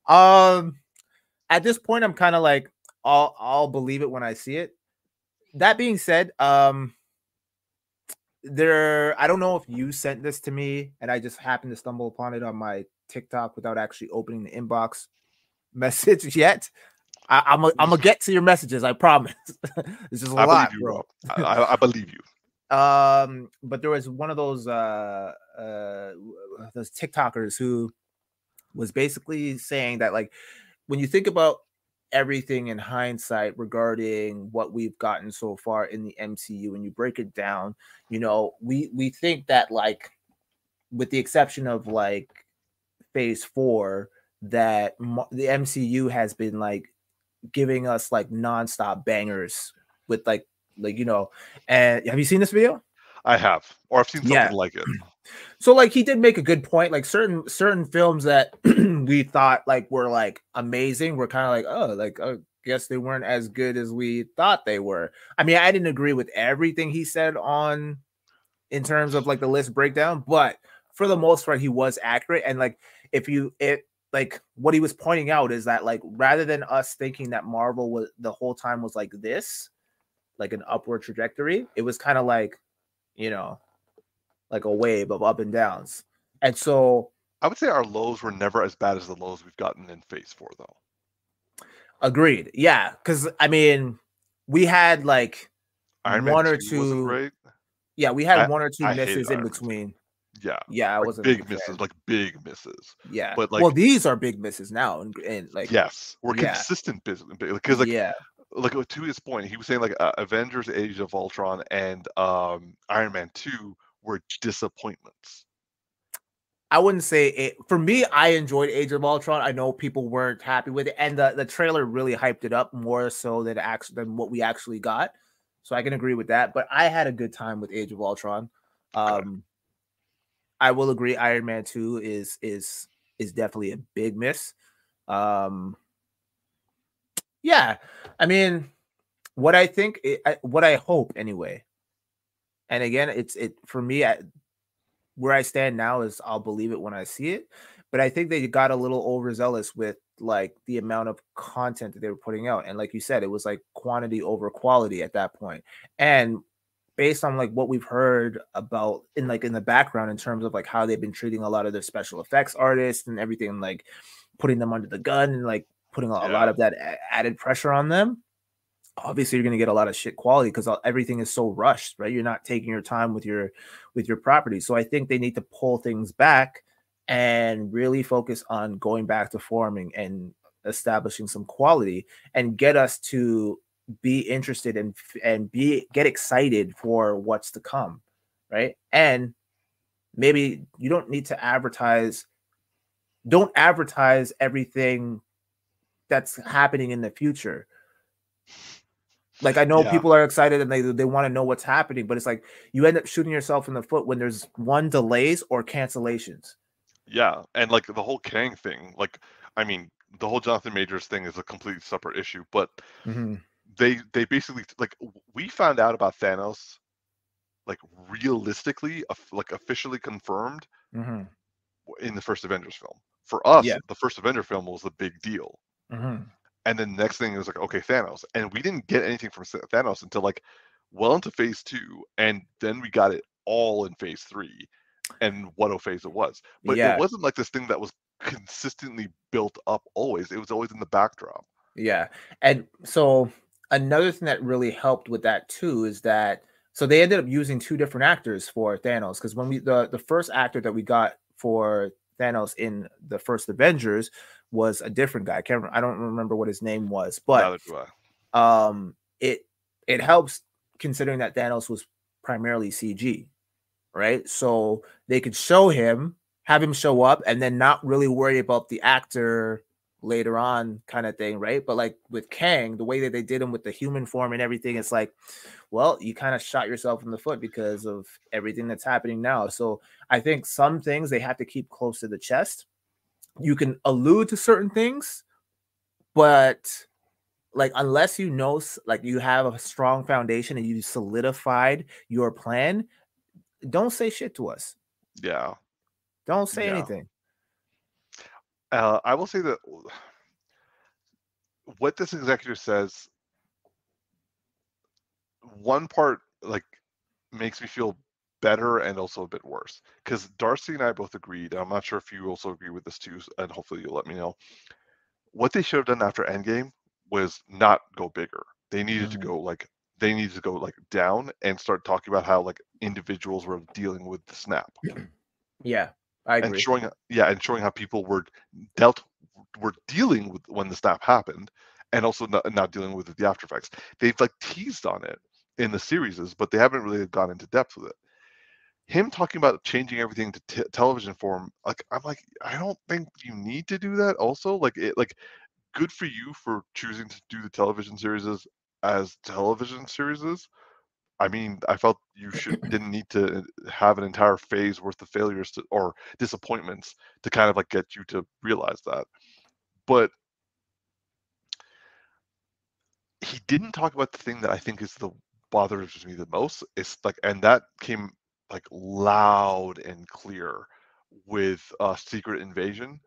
um, at this point, I'm kind of like, I'll I'll believe it when I see it. That being said, um, there I don't know if you sent this to me and I just happened to stumble upon it on my TikTok without actually opening the inbox (laughs) message yet. I, am gonna get to your messages. I promise. (laughs) this is a I lot, you, bro. I, I, believe you. (laughs) Um, but there was one of those uh uh those TikTokers who was basically saying that like when you think about everything in hindsight regarding what we've gotten so far in the MCU and you break it down, you know, we we think that like with the exception of like phase 4 that the MCU has been like giving us like nonstop bangers with like like you know and have you seen this video i have or i've seen something yeah. like it (clears throat) so like he did make a good point like certain certain films that (clears throat) we thought like were like amazing were kind of like oh like i guess they weren't as good as we thought they were. I mean i didn't agree with everything he said on in terms of like the list breakdown but for the most part he was accurate and like if you it like what he was pointing out is that like rather than us thinking that Marvel was the whole time was like this, like an upward trajectory, it was kind of like, you know, like a wave of up and downs. And so I would say our lows were never as bad as the lows we've gotten in phase four though. Agreed. Yeah. Cause I mean, we had like Iron one Man or two. Yeah, we had I, one or two I misses in between. Yeah, yeah, I like wasn't big misses, like big misses. Yeah, but like, well, these are big misses now, and, and like, yes, we're yeah. consistent business because like, yeah, like to his point, he was saying like uh, Avengers: Age of Ultron and um, Iron Man Two were disappointments. I wouldn't say it for me. I enjoyed Age of Ultron. I know people weren't happy with it, and the, the trailer really hyped it up more so than actually than what we actually got. So I can agree with that. But I had a good time with Age of Ultron. Um. I will agree. Iron Man Two is is is definitely a big miss. Um, yeah, I mean, what I think, I, what I hope anyway, and again, it's it for me. I, where I stand now is I'll believe it when I see it, but I think they got a little overzealous with like the amount of content that they were putting out, and like you said, it was like quantity over quality at that point, and based on like what we've heard about in like in the background in terms of like how they've been treating a lot of their special effects artists and everything like putting them under the gun and like putting a, yeah. a lot of that added pressure on them obviously you're going to get a lot of shit quality because everything is so rushed right you're not taking your time with your with your property so i think they need to pull things back and really focus on going back to forming and establishing some quality and get us to be interested and and be get excited for what's to come, right? And maybe you don't need to advertise don't advertise everything that's happening in the future. Like I know yeah. people are excited and they they want to know what's happening, but it's like you end up shooting yourself in the foot when there's one delays or cancellations. Yeah, and like the whole Kang thing, like I mean, the whole Jonathan Majors thing is a completely separate issue, but mm-hmm they they basically like we found out about Thanos like realistically like officially confirmed mm-hmm. in the first Avengers film. For us, yeah. the first Avenger film was the big deal. Mm-hmm. And then the next thing was like, okay, Thanos. And we didn't get anything from Thanos until like well into phase two. And then we got it all in phase three and what a phase it was. But yeah. it wasn't like this thing that was consistently built up always. It was always in the backdrop. Yeah. And so another thing that really helped with that too is that so they ended up using two different actors for Thanos because when we the the first actor that we got for Thanos in the first Avengers was a different guy. I can't I don't remember what his name was, but um it it helps considering that Thanos was primarily CG, right? So they could show him, have him show up, and then not really worry about the actor later on kind of thing, right? But like with Kang, the way that they did him with the human form and everything, it's like, well, you kind of shot yourself in the foot because of everything that's happening now. So I think some things they have to keep close to the chest. You can allude to certain things, but like unless you know like you have a strong foundation and you solidified your plan, don't say shit to us. Yeah. Don't say Yeah. anything. Uh, I will say that what this executive says, one part like makes me feel better and also a bit worse because Darcy and I both agreed. I'm not sure if you also agree with this too, and hopefully you'll let me know. What they should have done after Endgame was not go bigger. They needed to Mhm. go like they needed to go like down and start talking about how like individuals were dealing with the snap (clears throat) Yeah, I agree. and showing yeah and showing how people were dealt were dealing with when the snap happened and also not, not dealing with the after effects they've like teased on it in the series but they haven't really gone into depth with it him talking about changing everything to t- television form like i'm like i don't think you need to do that also like it like good for you for choosing to do the television series as, as television series I mean, I felt you should (clears throat) didn't need to uh, have an entire phase worth of failures to, or disappointments to kind of like get you to realize that. But he didn't talk about the thing that I think is the bothers me the most. It's like, and that came like loud and clear with uh, Secret Invasion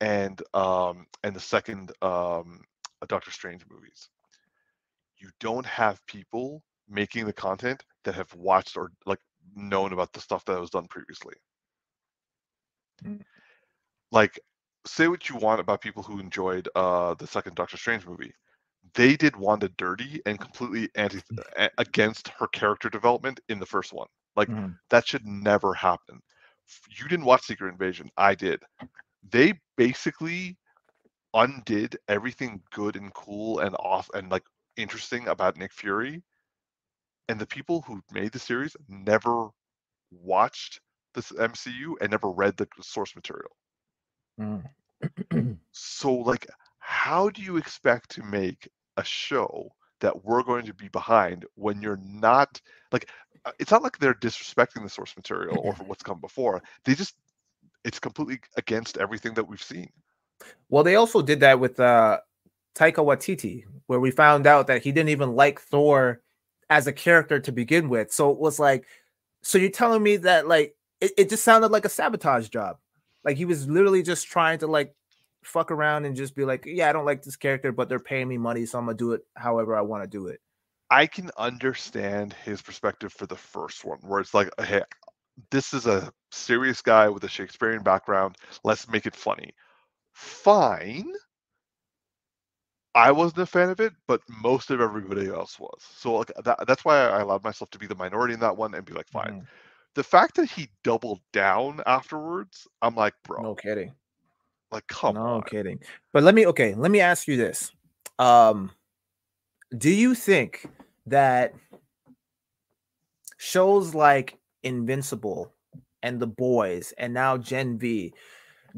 and um and the second um Doctor Strange movies. You don't have people making the content that have watched or like known about the stuff that was done previously. Mm. Like, say what you want about people who enjoyed uh the second Doctor Strange movie. They did Wanda dirty and completely anti- against her character development in the first one. Like Mhm. that should never happen. You didn't watch Secret Invasion. I did. They basically undid everything good and cool and off and like interesting about Nick Fury. And the people who made the series never watched this MCU and never read the source material. Mhm. (clears throat) So like how do you expect to make a show that we're going to be behind when you're not like uh, it's not like they're disrespecting the source material or (laughs) what's come before. They just it's completely against everything that we've seen. Well, they also did that with uh Taika Waititi, where we found out that he didn't even like Thor as a character to begin with. So it was like, so you're telling me that like it, it just sounded like a sabotage job. Like he was literally just trying to like fuck around and just be like, yeah, I don't like this character, but they're paying me money, so I'm gonna do it however I want to do it. I can understand his perspective for the first one, where it's like, hey, this is a serious guy with a Shakespearean background. Let's make it funny. Fine. I wasn't a fan of it, but most of everybody else was. So like that, that's why I allowed myself to be the minority in that one and be like, fine. Mhm. The fact that he doubled down afterwards, I'm like, bro, No kidding. Like come no on. kidding. But let me okay, let me ask you this. Um do you think that shows like Invincible and The Boys and now Gen V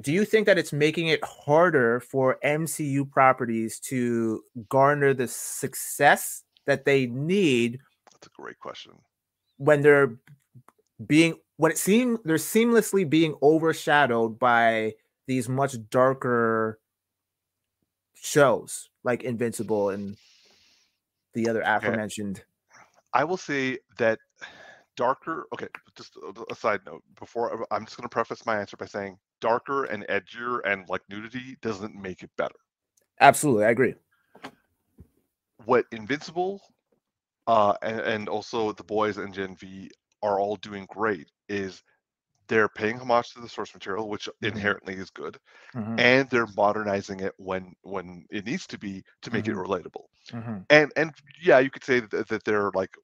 do you think that it's making it harder for MCU properties to garner the success that they need That's a great question. when they're being when it seems they're seamlessly being overshadowed by these much darker shows like Invincible and the other aforementioned. I will say that darker. Okay, just a- a side note. Before I'm just going to preface my answer by saying darker and edgier and like nudity doesn't make it better. Absolutely, I agree. What Invincible, uh, and, and also the boys and Gen V are all doing great is they're paying homage to the source material, which Mhm. inherently is good, Mhm, and they're modernizing it when when it needs to be to make Mhm. it relatable. mhm, and and yeah you could say that, that they're like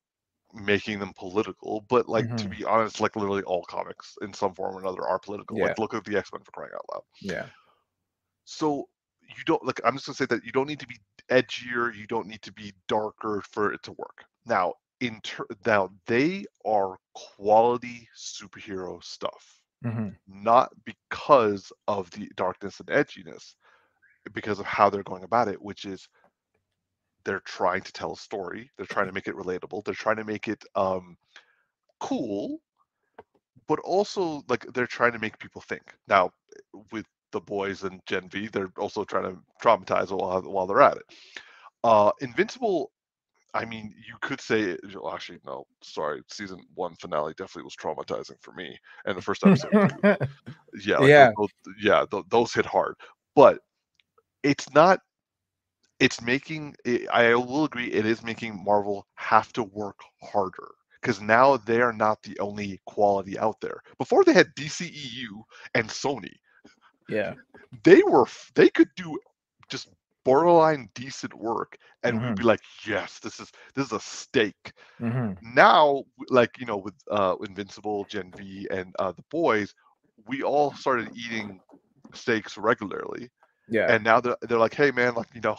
making them political but like to Mhm. be honest like literally all comics in some form or another are political Yeah. like look at the x-men for crying out loud Yeah. so you don't like i'm just going to say that you don't need to be edgier you don't need to be darker for it to work now in ter- now they are quality superhero stuff mhm, not because of the darkness and edginess because of how they're going about it, which is they're trying to tell a story. They're trying to make it relatable. They're trying to make it um, cool, but also like they're trying to make people think. Now, with the boys and Gen V, they're also trying to traumatize while while they're at it. Uh, Invincible, I mean, you could say well, actually no, sorry, season one finale definitely was traumatizing for me, and the first (laughs) episode, yeah, like Yeah. those, yeah, th- those hit hard, but it's not. It's making. It, I will agree. It is making Marvel have to work harder because now they are not the only quality out there. Before they had DCEU and Sony, Yeah. they were they could do just borderline decent work and we'd Mhm. be like yes this is this is a steak hmm now like you know with uh invincible gen v and uh the boys we all started eating steaks regularly Yeah. and now they're, they're like hey man like you know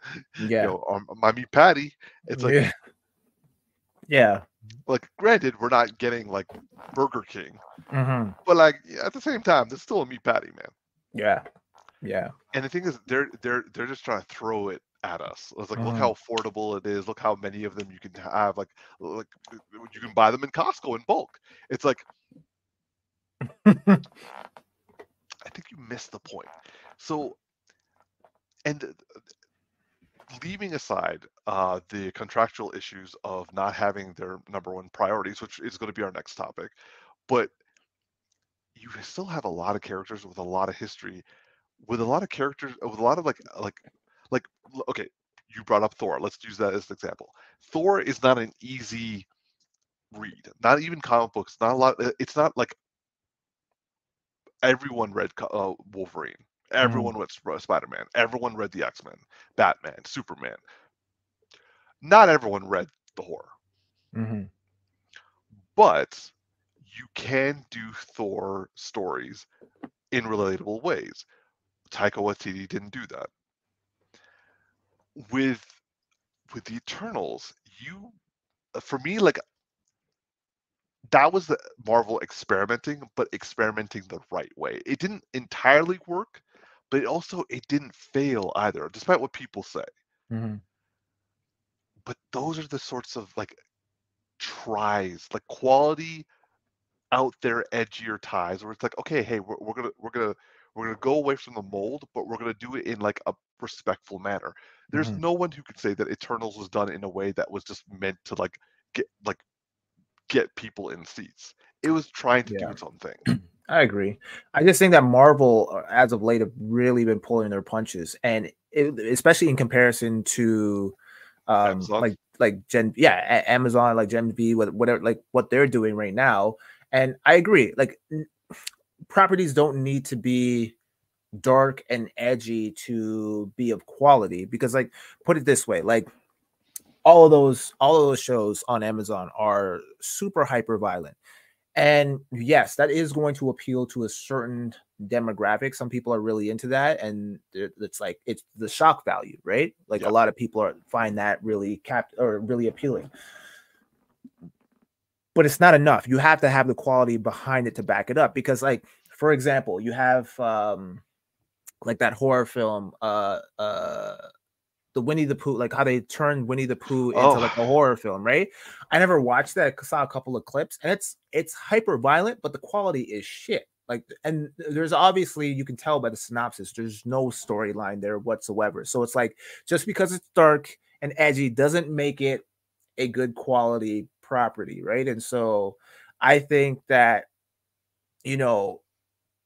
(laughs) yeah. you know um, my meat patty it's like yeah. Yeah. like granted we're not getting like burger king hmm but like at the same time there's still a meat patty man Yeah. Yeah. and the thing is they're they're they're just trying to throw it at us. It's like look Mhm. how affordable it is. Look how many of them you can have. Like like you can buy them in costco in bulk. It's like (laughs) i think you missed the point. So and leaving aside uh, the contractual issues of not having their number one priorities which is going to be our next topic but you still have a lot of characters with a lot of history with a lot of characters with a lot of like like like okay you brought up thor let's use that as an example. Thor is not an easy read not even comic books not a lot uh, it's not like everyone read uh, wolverine everyone read spider-man everyone read the x-men batman superman. Not everyone read the horror. Hmm but you can do Thor stories in relatable ways. Taika Waititi didn't do that. With with the Eternals, you for me like that was the Marvel experimenting, but experimenting the right way. It didn't entirely work, but it also it didn't fail either, despite what people say. hmm But those are the sorts of like tries, like quality out there edgier ties where it's like okay hey we're, we're gonna we're gonna we're gonna go away from the mold but we're gonna do it in like a respectful manner there's Mhm. no one who could say that eternals was done in a way that was just meant to like get like get people in seats it was trying to Yeah. do something (clears throat) I agree. I just think that Marvel, uh, as of late, have really been pulling their punches, and it, especially in comparison to, um, Amazon? like like Gen, yeah, Amazon, like Gen V, what- whatever, like what they're doing right now. And I agree. Like properties don't need to be dark and edgy to be of quality because, like, put it this way, like all of those all of those shows on Amazon are super hyper violent. And yes, that is going to appeal to a certain demographic. Some people are really into that, and it's like it's the shock value, right? Like Yeah. a lot of people are find that really cap or really appealing. But it's not enough. You have to have the quality behind it to back it up. Because, like, for example, you have um like that horror film, uh uh the Winnie the Pooh, like how they turned Winnie the Pooh into Oh. like a horror film, right? I never watched that. I saw a couple of clips, and it's it's hyper violent, but the quality is shit. Like, and there's obviously you can tell by the synopsis, there's no storyline there whatsoever. So it's like just because it's dark and edgy doesn't make it a good quality property, right? And so I think that you know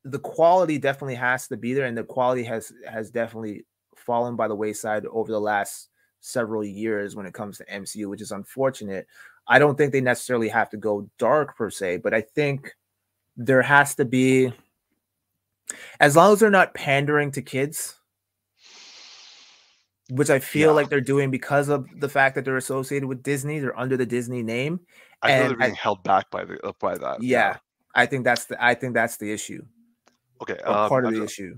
the quality definitely has to be there, and the quality has has definitely fallen by the wayside over the last several years when it comes to MCU, which is unfortunate. I don't think they necessarily have to go dark per se, but I think there has to be, as long as they're not pandering to kids, which I feel Yeah. like they're doing because of the fact that they're associated with Disney, they're under the Disney name. i feel And they're being held back by the uh, by that Yeah, I think that's the I think that's the issue, okay um, part of I the issue.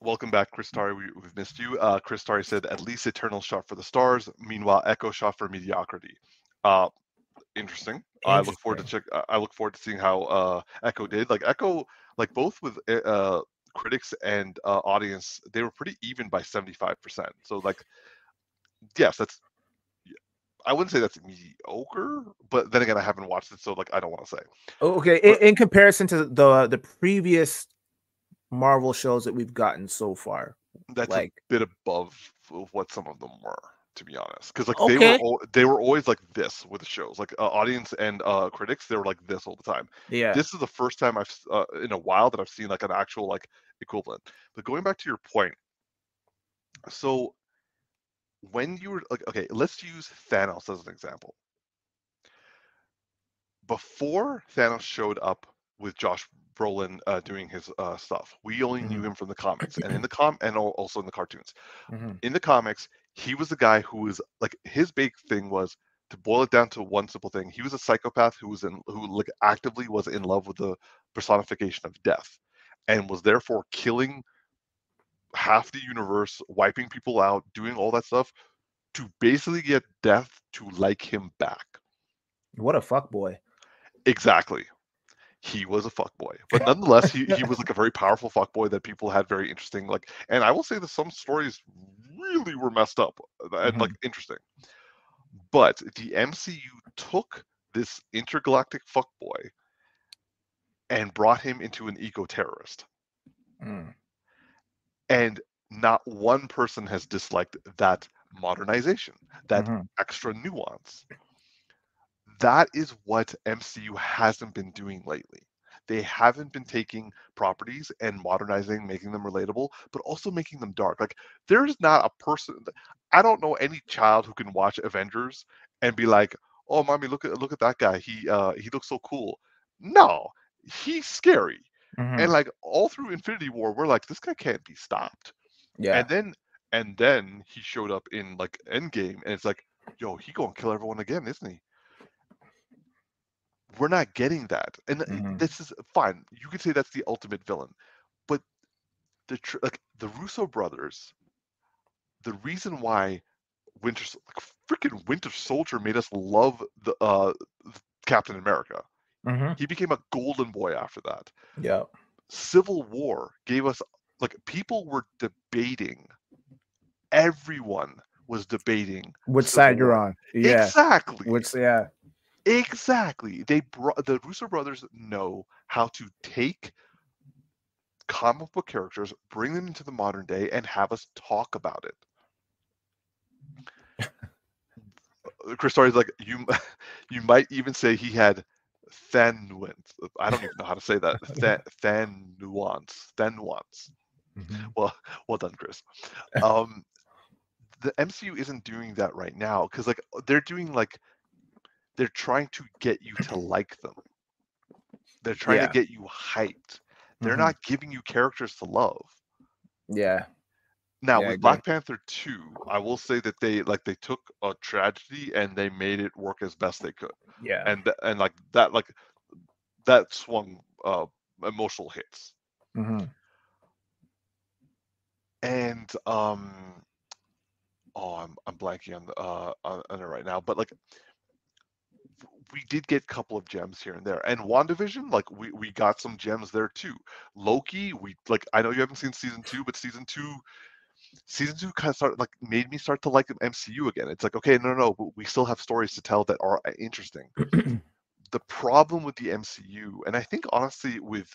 Welcome back, Chris Tari. We, we've missed you. Uh, Chris Tari said, "At least Eternal shot for the stars. Meanwhile, Echo shot for mediocrity." Uh, interesting. I look forward to check. I- I look forward to seeing how uh, Echo did. Like Echo, like both with uh, critics and uh, audience they were pretty even by 75%. So like yes, that's I wouldn't say that's mediocre, but then again, I haven't watched it, so like I don't want to say. Oh, okay, in, in, comparison to the the previous Marvel shows that we've gotten so far, that's like a bit above what some of them were, to be honest. Because like okay. they were they were always like this with the shows, like uh, audience and uh, critics, they were like this all the time. Yeah, this is the first time I've uh, in a while that I've seen like an actual like equivalent. But going back to your point, so when you were like, okay, let's use Thanos as an example. Before Thanos showed up with Josh Brolin uh, doing his uh, stuff, we only mm-hmm. knew him from the comics and in (clears throat) the com and also in the cartoons. Mm-hmm. In the comics, he was the guy who was like his big thing was to boil it down to one simple thing. He was a psychopath who was in who like actively was in love with the personification of death and was therefore killing half the universe, wiping people out, doing all that stuff to basically get death to like him back. What a fuck boy. Exactly. He was a fuck boy. But (laughs) nonetheless, he, he was like a very powerful fuck boy that people had very interesting like and I will say that some stories really were messed up and mm-hmm. like interesting. But the MCU took this intergalactic fuck boy and brought him into an eco terrorist. Mm and not one person has disliked that modernization, that mm-hmm. extra nuance. That is what MCU hasn't been doing lately. They haven't been taking properties and modernizing, making them relatable, but also making them dark. Like there's not a person I don't know any child who can watch Avengers and be like, "Oh, mommy, look at look at that guy. He uh he looks so cool." No, he's scary. Mm-hmm. And like all through Infinity War, we're like, this guy can't be stopped. Yeah. And then and then he showed up in like Endgame, and it's like, yo, he gonna kill everyone again, isn't he? We're not getting that, and mm-hmm. this is fine. You could say that's the ultimate villain, but the tr- like the Russo brothers, the reason why Winter like freaking Winter Soldier made us love the uh Captain America Mm-hmm. He became a golden boy after that. Yeah. Civil War gave us like people were debating. Everyone was debating which Civil side War. you're on. Yeah. Exactly. Which yeah. Exactly. They brought the Russo brothers know how to take comic book characters, bring them into the modern day, and have us talk about it. (laughs) Chris Tari's like you. (laughs) You might even say he had Thanuance. I don't even know how to say that. Than (laughs) nuance. Thanuance. Mm-hmm. Well, (laughs) well done, Chris. Um, the MCU isn't doing that right now because like they're doing like they're trying to get you to (clears throat) like them. They're trying yeah. to get you hyped. They're mm-hmm. not giving you characters to love. Yeah. Now yeah, with Black Panther 2, I will say that they like they took a tragedy and they made it work as best they could. Yeah. And and like that like that swung uh emotional hits. Mm-hmm. And um oh I'm I'm blanking on the uh on, on it right now, but like we did get a couple of gems here and there. And WandaVision, like we, we got some gems there too. Loki, we like I know you haven't seen season two, but season two season two kind of started like made me start to like the MCU again. It's like, okay, no, no, no, but we still have stories to tell that are uh, interesting. (clears throat) the problem with the MCU, and I think honestly with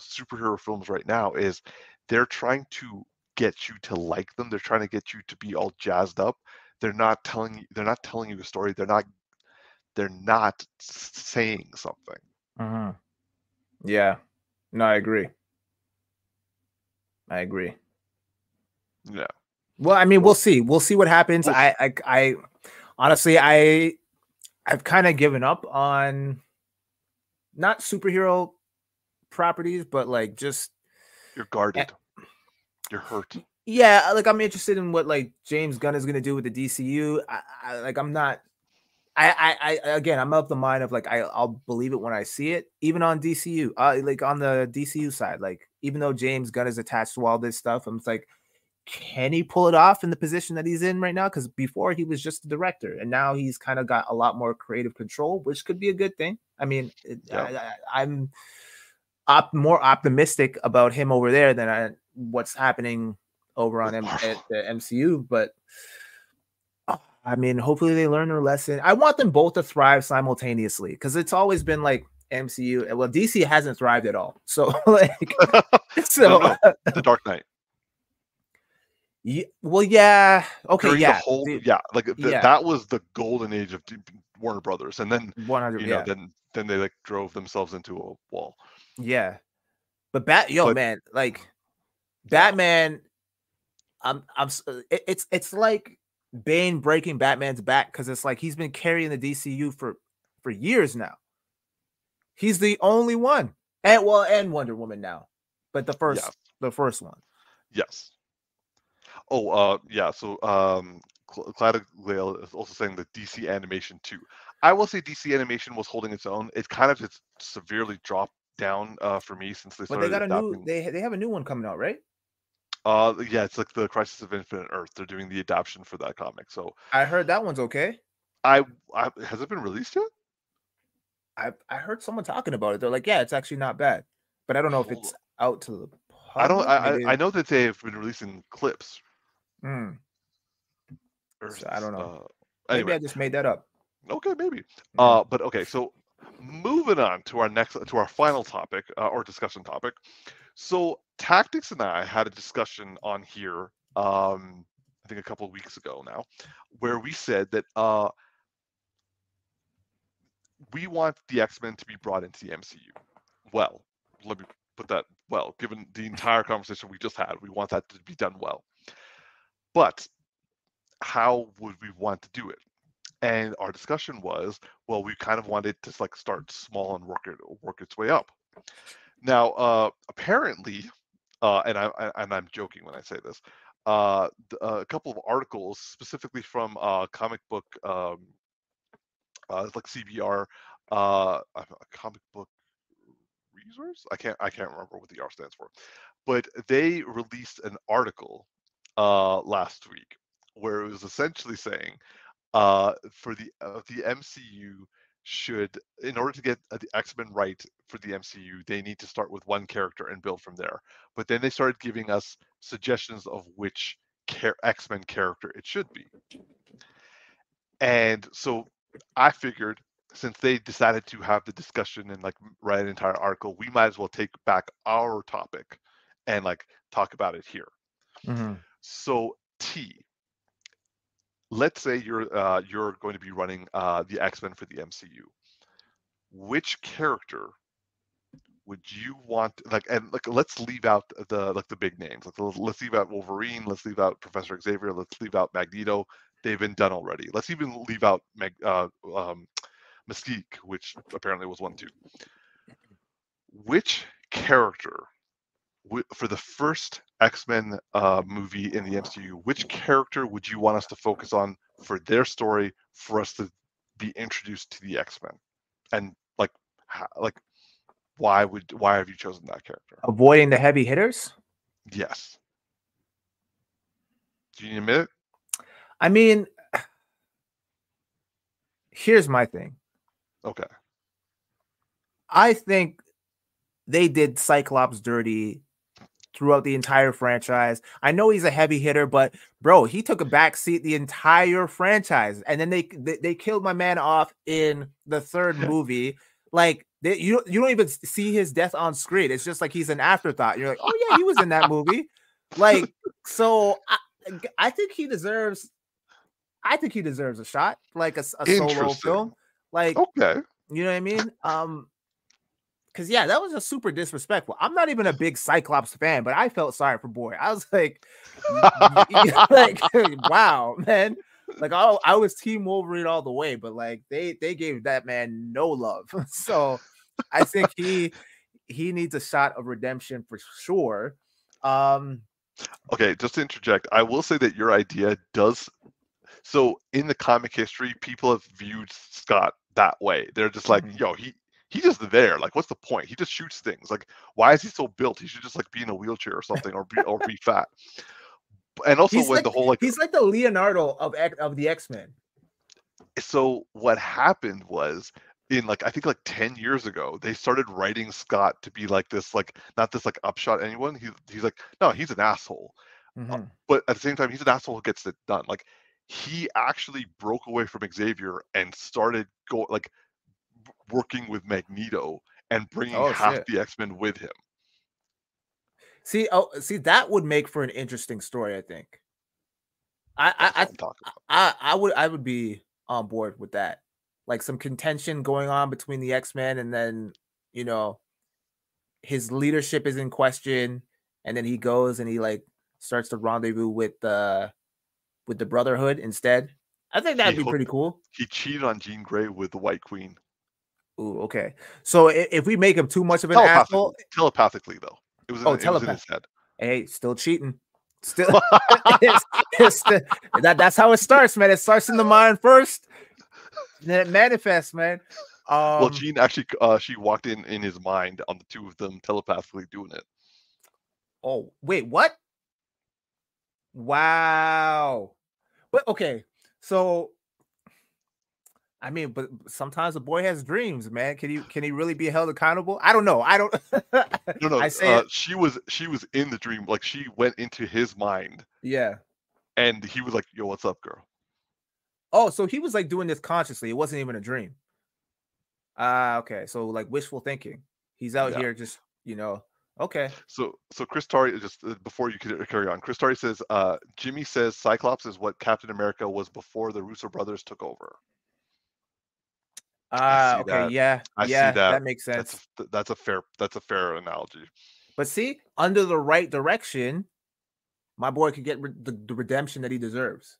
superhero films right now, is they're trying to get you to like them. They're trying to get you to be all jazzed up. They're not telling you. They're not telling you a story. They're not. They're not saying something. Uh-huh. Yeah. No, I agree. I agree. Yeah. Well, I mean, we'll see. We'll see what happens. I, I, I, honestly, I, I've kind of given up on not superhero properties, but like just you're guarded. You're hurt. Yeah, like I'm interested in what like James Gunn is gonna do with the DCU. I, I like I'm not. I, I, I again, I'm of the mind of like I, I'll believe it when I see it, even on DCU. Uh, like on the DCU side, like even though James Gunn is attached to all this stuff, I'm like, can he pull it off in the position that he's in right now? Because before he was just a director, and now he's kind of got a lot more creative control, which could be a good thing. I mean, yeah. I, am op- more optimistic about him over there than I, what's happening over on M- at (sighs) the MCU. But uh, I mean, hopefully they learn their lesson. I want them both to thrive simultaneously because it's always been like MCU. Well, DC hasn't thrived at all. So (laughs) like, (laughs) so No, no, the Dark Knight. Yeah, well, yeah, okay, During yeah, the whole, the- yeah, like th- yeah. that was the golden age of Warner Brothers, and then one hundred, you know, yeah, then then they like drove themselves into a wall. yeah. But bat, yo, But- man, like Batman. I'm, I'm. uh, it- It's, it's like Bane breaking Batman's back because it's like he's been carrying the DCU for, for years now. He's the only one, and well, and Wonder Woman now, but the first, Yeah. the first one. Yes. Oh, uh, yeah. So, um, Cl- Clara Glale is also saying that DC Animation too. I will say DC Animation was holding its own. It kind of it's severely dropped down uh, for me since they But started they got a new, they, they have a new one coming out, right? Uh, yeah, it's like the Crisis of Infinite Earth. They're doing the adaptation for that comic. So, I heard that one's okay. I, I has it been released yet? I, I heard someone talking about it. They're like, yeah, it's actually not bad, but I don't know if it's out to the. I don't. public, I, I I know that they have been releasing clips. Hmm, Earth, I don't know. Uh, maybe I just made that up. okay, maybe. Hmm. Uh, but okay, so moving on to our next to our final topic uh, or discussion topic. So Tactics and I had a discussion on here, um, I think a couple of weeks ago now, where we said that uh, we want the X Men to be brought into the MCU. Well, let me put that well. Given the entire conversation we just had, we want that to be done well. But how would we want to do it? and our discussion was well we kind of wanted to like start small and work it work its way up. Now uh apparently uh and i I- and i'm joking when i say this uh a couple of articles specifically from uh comic book um uh like cbr uh a comic book resource? I can't i can't remember what the r stands for. But they released an article uh last week where it was essentially saying uh, for the uh, the MCU should, in order to get uh, the X Men right for the MCU, they need to start with one character and build from there. But then they started giving us suggestions of which X Men character it should be. And so I figured, since they decided to have the discussion and like write an entire article, we might as well take back our topic and like talk about it here. Mhm. So T, let's say you're uh, you're going to be running uh, the X Men for the MCU. Which character would you want? Like, and like, let's leave out the like the big names. Like, let's- leave out Wolverine. Let's leave out Professor Xavier. Let's leave out Magneto. They've been done already. Let's even leave out Mag, uh, um, Mystique, which apparently was one too. Which character wi- for the first X-Men uh, movie in the MCU, which character would you want us to focus on for their story for us to be introduced to the X-Men? And like, how, like, why would why have you chosen that character? Avoiding the heavy hitters. Yes. Do you need a minute? I mean, here's my thing. Okay. I think they did Cyclops dirty throughout the entire franchise. I know he's a heavy hitter, but bro, he took a back seat the entire franchise, and then they they, they killed my man off in the third (laughs) movie. Like they, you you don't even see his death on screen. It's just like he's an afterthought. You're like, oh yeah, he was in that movie. Like so, I, I think he deserves. I think he deserves a shot, like a solo film. Like Okay. you know what I mean? Um, because yeah, that was just super disrespectful. I'm not even a big Cyclops fan, but I felt sorry for boy. I was like, (laughs) like, (laughs) wow, man. Like, oh, I was Team Wolverine all the way, but like they they gave that man no love. (laughs) so I think he he needs a shot of redemption for sure. Um, Okay, just to interject, I will say that your idea does. So in the comic history, people have viewed Scott that way. They're just like, Mhm. yo, he he's just there. Like, what's the point? He just shoots things. Like, why is he so built? He should just like be in a wheelchair or something, or be or be (laughs) fat. And also He's when like- the whole like he's like the Leonardo of X- of the X Men. so what happened was in like I think like 10 years ago, they started writing Scott to be like this, like not this like upshot anyone. He's he's like, no, he's an asshole. Uh, hmm but at the same time, he's an asshole who gets it done. Like he actually broke away from Xavier and started go like working with Magneto and bringing Oh half shit. the X-Men with him. See, oh, see, that would make for an interesting story. I think. I, I, I, I'm talking about. I, I would, I would be on board with that. Like some contention going on between the X Men, and then you know, his leadership is in question, and then he goes and he like starts to rendezvous with the with the Brotherhood instead. I think that'd He be pretty cool. he cheated on Jean Grey with the White Queen. Ooh, okay. So if, if we make him too much of an asshole, telepathically though. It was in, oh, it was in his head. Hey, still cheating. Still, it's, (laughs) it's (laughs) that that's how it starts, man. It starts in the mind first, then it manifests, man. Um, well, Jean actually uh, she walked in in his mind on the two of them telepathically doing it. oh wait, what? Wow. But okay, so I mean, but sometimes a boy has dreams, man. Can you can he really be held accountable? I don't know. I don't. (laughs) No, no, I say uh, she was she was in the dream. Like she went into his mind, Yeah. and he was like, "Yo, what's up, girl?" Oh, so he was like doing this consciously. It wasn't even a dream. Ah, okay. So like wishful thinking. He's out Yeah. here just, you know. Okay. So, so Chris Tari just uh, before you could carry on, Chris Tari says, uh, Jimmy says Cyclops is what Captain America was before the Russo brothers took over. Ah, okay. that. Yeah. I see yeah, that. that makes sense. That's a, that's a fair that's a fair analogy. But see, under the right direction, my boy could get re- the, the redemption that he deserves.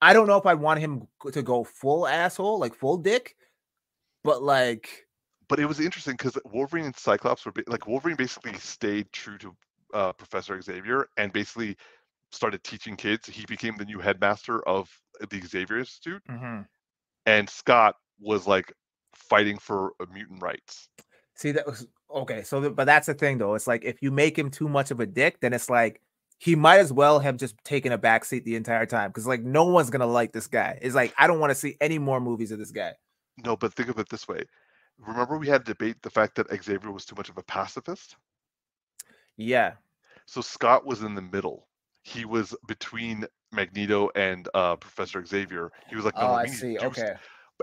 I don't know if I'd want him to go full asshole, like full dick, but like, But it was interesting because Wolverine and Cyclops were ba- like Wolverine basically stayed true to uh, Professor Xavier and basically started teaching kids. He became the new headmaster of the Xavier Institute, and Scott was like fighting for uh, mutant rights. see, that was okay. So, the, but that's the thing, though. It's like if you make him too much of a dick, then it's like he might as well have just taken a back seat the entire time because like no one's gonna like this guy. It's like I don't want to see any more movies of this guy. No, but think of it this way. Remember we had a debate the fact that Xavier was too much of a pacifist? Yeah. So Scott was in the middle. He was between Magneto and uh, Professor Xavier. He was like, no, Oh, I we need to see. do s-" Okay.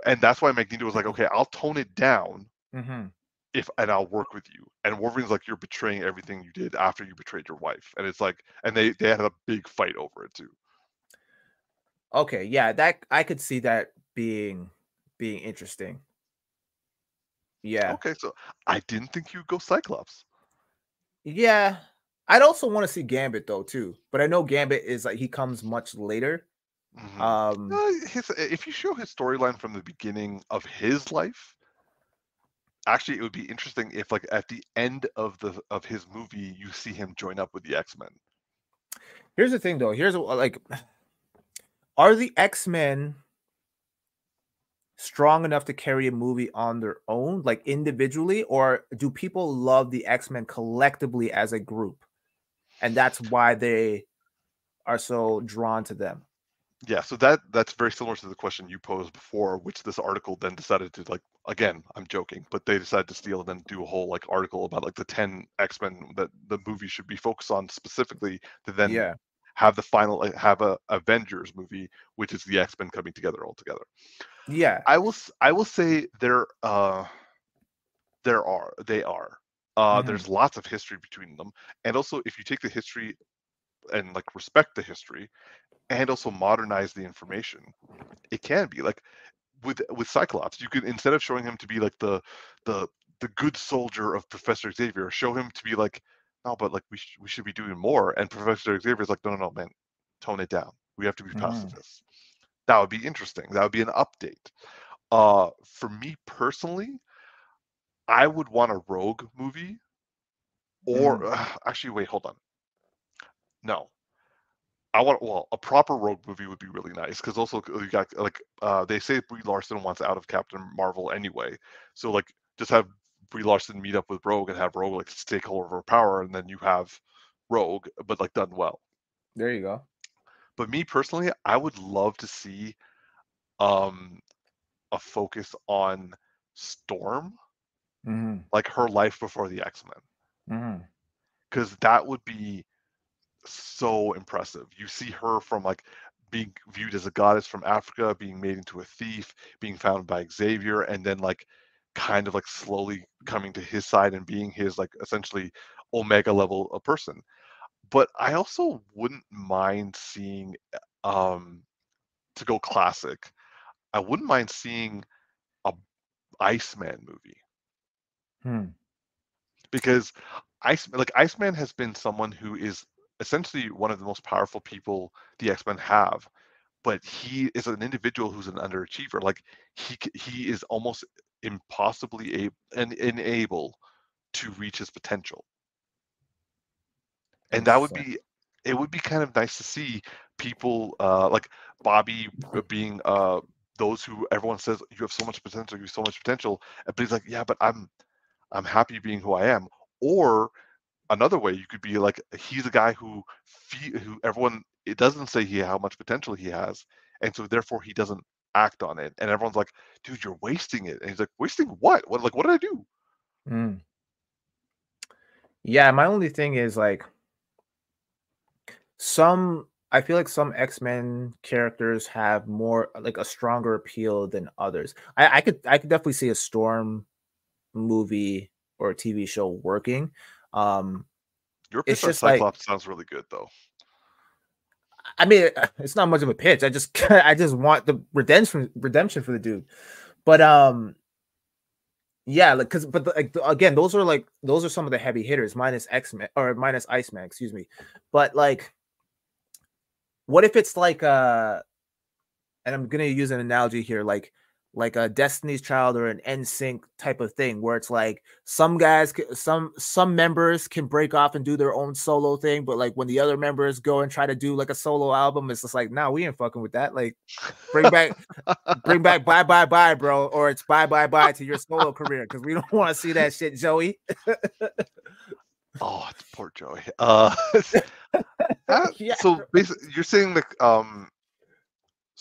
And that's why Magneto was like, okay, I'll tone it down Mm-hmm. if and I'll work with you. And Wolverine's like, you're betraying everything you did after you betrayed your wife. And it's like, and they they had a big fight over it too. Okay, yeah, that I could see that being being interesting. Yeah. Okay, so I didn't think you'd go Cyclops. Yeah. I'd also want to see Gambit though too. But I know Gambit is like he comes much later. Mhm. Um Uh, his, if you show his storyline from the beginning of his life, actually, it would be interesting if, like, at the end of the of his movie, you see him join up with the X Men. here's the thing though. Here's like (sighs) are the X-Men strong enough to carry a movie on their own, like individually, or do people love the X-Men collectively as a group? And that's why they are so drawn to them. Yeah, so that that's very similar to the question you posed before, which this article then decided to like. Again, I'm joking, but they decided to steal and then do a whole like article about like the ten X Men that the movie should be focused on specifically to then yeah. have the final like, have a Avengers movie, which is the X Men coming together all together. Yeah. I will I will say there uh there are they are uh Mhm. there's lots of history between them and also if you take the history and like respect the history and also modernize the information it can be like with with Cyclops you could instead of showing him to be like the the the good soldier of Professor Xavier show him to be like no but like we sh- we should be doing more and Professor Xavier's like no no no man tone it down. We have to be pacifists that would be interesting. That would be an update. Uh for me personally i would want a rogue movie or (sighs) actually wait hold on. No i want well a proper rogue movie would be really nice because also you got like uh they say brie larson wants out of captain marvel anyway so like just have brie larson meet up with rogue and have rogue like take hold of her power and then you have rogue but like done well. There you go. but me personally i would love to see um a focus on Storm, hmm like her life before the X Men, because that would be so impressive. You see her from like being viewed as a goddess from Africa, being made into a thief, being found by Xavier, and then like kind of like slowly coming to his side and being his like essentially omega level a person. But I also wouldn't mind seeing um to go classic. I wouldn't mind seeing a Iceman movie Hmm. because Ice like Iceman has been someone who is essentially one of the most powerful people the X Men have, but he is an individual who's an underachiever. Like he he is almost impossibly able and unable to reach his potential, and that would be it. Would be kind of nice to see people uh, like Bobby uh, being uh, those who everyone says you have so much potential, you have so much potential, but he's like, yeah, but I'm I'm happy being who I am. Or another way you could be like he's a guy who who everyone it doesn't say he how much potential he has and so therefore he doesn't act on it and everyone's like dude you're wasting it and he's like wasting what what like what did i do Mm. Yeah, my only thing is like some I feel like some X-Men characters have more like a stronger appeal than others. I, I could I could definitely see a Storm movie or a TV show working. Um your pitch on just like cyclops sounds really good though I mean it's not much of a pitch. I just (laughs) I just want the redemption redemption for the dude. But um yeah, like because but the, like again, those are like those are some of the heavy hitters minus X-Men or minus Iceman, excuse me. But like what if it's like uh and I'm gonna use an analogy here, like like a Destiny's Child or an NSYNC type of thing, where it's like some guys, some some members can break off and do their own solo thing, but like when the other members go and try to do like a solo album, it's just like, nah, we ain't fucking with that. Like, bring back, bring back, (laughs) bye bye bye, bro, or it's bye bye bye to your solo career because we don't (laughs) want to see that shit, Joey. oh it's poor joey uh (laughs) that- Yeah. so basically you're saying that um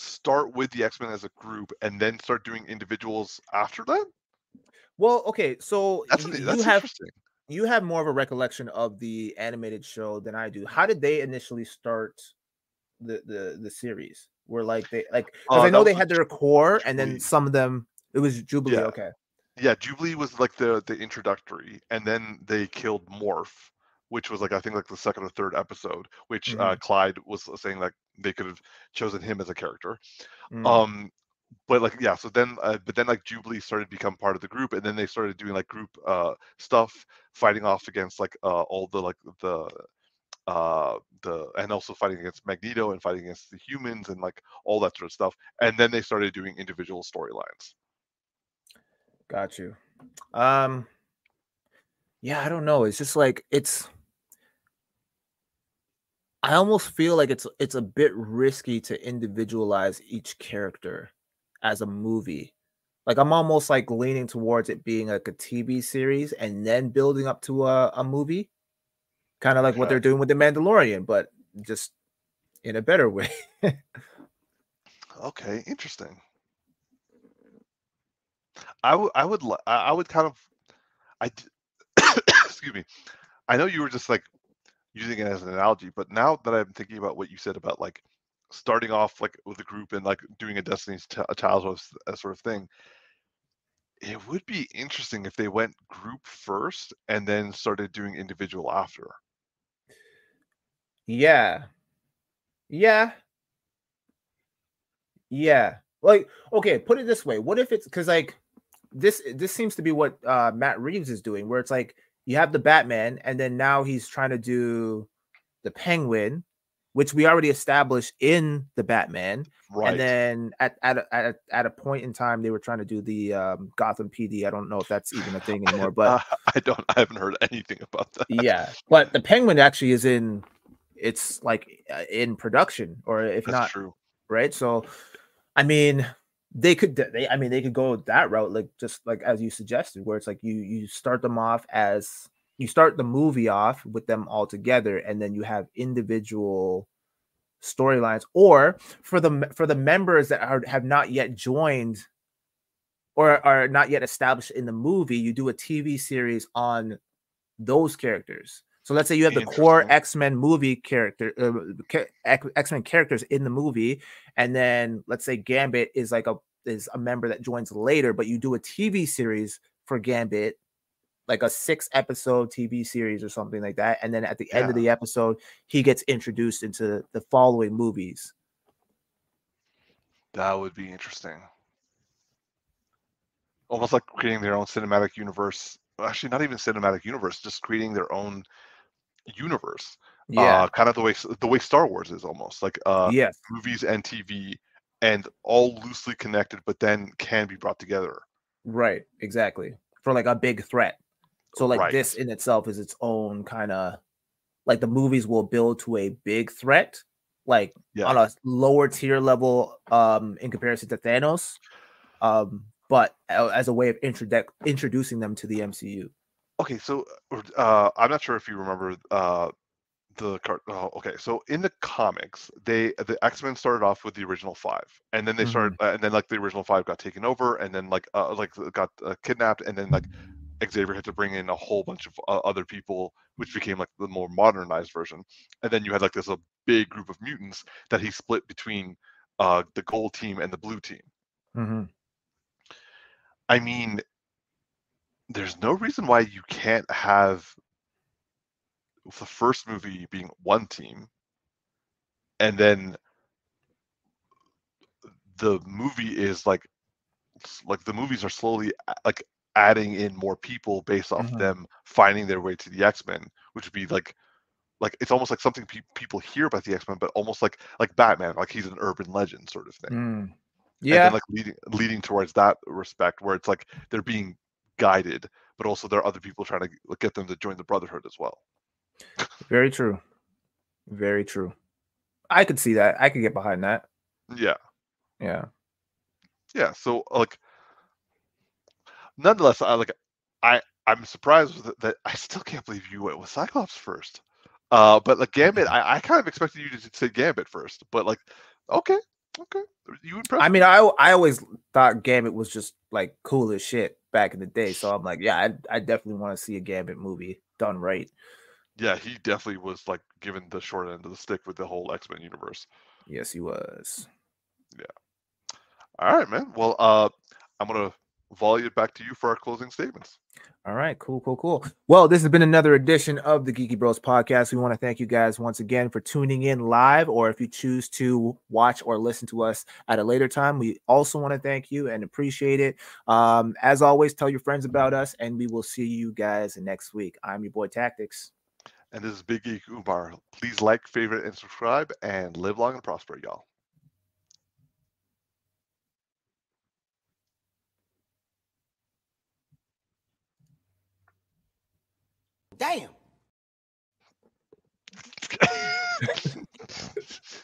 start with the x-men as a group and then start doing individuals after that Well, okay, so that's y- an- you have interesting you have more of a recollection of the animated show than I do. How did they initially start the the the series? Were like they like because Uh, I know they had their core, and then some of them it was Jubilee. Yeah. Okay, Yeah, Jubilee was like the the introductory, and then they killed Morph, which was like I think like the second or third episode, which uh, Clyde was saying like they could have chosen him as a character. Mm, Um, but like yeah, so then uh, but then like Jubilee started to become part of the group, and then they started doing like group uh stuff, fighting off against like uh all the like the uh the and also fighting against Magneto and fighting against the humans and like all that sort of stuff, and then they started doing individual storylines. got you. Um, yeah, I don't know. It's just like it's. I almost feel like it's it's a bit risky to individualize each character as a movie. Like I'm almost like leaning towards it being like a TV series and then building up to a, a movie, kind of like what they're doing with the Mandalorian, but just in a better way. Okay, interesting. I would I would I would kind of I (coughs) excuse me. I know you were just like using it as an analogy, but now that I'm thinking about what you said about like starting off like with a group and like doing a Destiny's sort of, s- uh, sort of thing, it would be interesting if they went group first and then started doing individual after. yeah. Yeah. Yeah. Like, okay, put it this way. What if it's because like this this seems to be what uh Matt Reeves is doing, where it's like you have the Batman, and then now he's trying to do the Penguin, which we already established in the Batman. Right. And then at at a, at a, at a point in time, they were trying to do the um, Gotham PD. I don't know if that's even a thing (laughs) anymore, but Uh, (laughs) I don't I haven't heard anything about that. yeah, but the Penguin actually is in. It's like uh, in production, or if That's not, true. right? So, I mean, they could. They, I mean, they could go that route, like just like as you suggested, where it's like you you start them off as you start the movie off with them all together, and then you have individual storylines, or for the for the members that are have not yet joined or are not yet established in the movie, you do a TV series on those characters. So let's say you have the core X Men movie character, uh, X Men characters in the movie, and then let's say Gambit is like a is a member that joins later, but you do a TV series for Gambit, like a six episode TV series or something like that, and then at the yeah. end of the episode, he gets introduced into the following movies. That would be interesting. Almost like creating their own cinematic universe. Actually, not even cinematic universe, just creating their own universe. Yeah, uh, kind of the way the way Star Wars is almost like uh, yes. movies and TV, and all loosely connected, but then can be brought together. Right, exactly. For like a big threat. So like right. this in itself is its own kind of like the movies will build to a big threat, like yeah. on a lower tier level um in comparison to Thanos. Um, but as a way of introdu- introducing them to the MCU. Okay, so uh, I'm not sure if you remember uh, the card. Oh, okay, so in the comics, they the X Men started off with the original five, and then they mm-hmm. started, uh, and then like the original five got taken over, and then like uh, like got uh, kidnapped, and then like Xavier had to bring in a whole bunch of uh, other people, which became like the more modernized version, and then you had like this a big group of mutants that he split between uh, the gold team and the blue team. Mm-hmm. I mean, there's no reason why you can't have the first movie being one team and then the movie is like like the movies are slowly like adding in more people based off mm-hmm. them finding their way to the x-men which would be like like it's almost like something pe- people hear about the x-men but almost like like batman like he's an urban legend sort of thing mm. yeah then, like leading leading towards that respect where it's like they're being guided, but also there are other people trying to get them to join the brotherhood as well. (laughs) Very true. Very true. I could see that. I could get behind that. Yeah. Yeah. Yeah. So like, nonetheless, I like, I I'm surprised that, that I still can't believe you went with Cyclops first. Uh, but like Gambit, (laughs) I, I kind of expected you to say Gambit first, but like, okay, okay, you impressed. I mean, I I always thought Gambit was just like cool as shit back in the day. So I'm like, yeah, I, I definitely want to see a Gambit movie done right. Yeah, he definitely was like given the short end of the stick with the whole X Men universe. Yes, he was. Yeah. All right, man. Well, uh, I'm gonna volley it back to you for our closing statements. All right, cool, cool, cool. Well, this has been another edition of the Geeky Bros podcast. We want to thank you guys once again for tuning in live, or if you choose to watch or listen to us at a later time, we also want to thank you and appreciate it. Um, as always, tell your friends about us, and we will see you guys next week. I'm your boy Tactics. And this is Big Geek Umar. Please like, favorite, and subscribe, and live long and prosper, y'all. Damn. (laughs)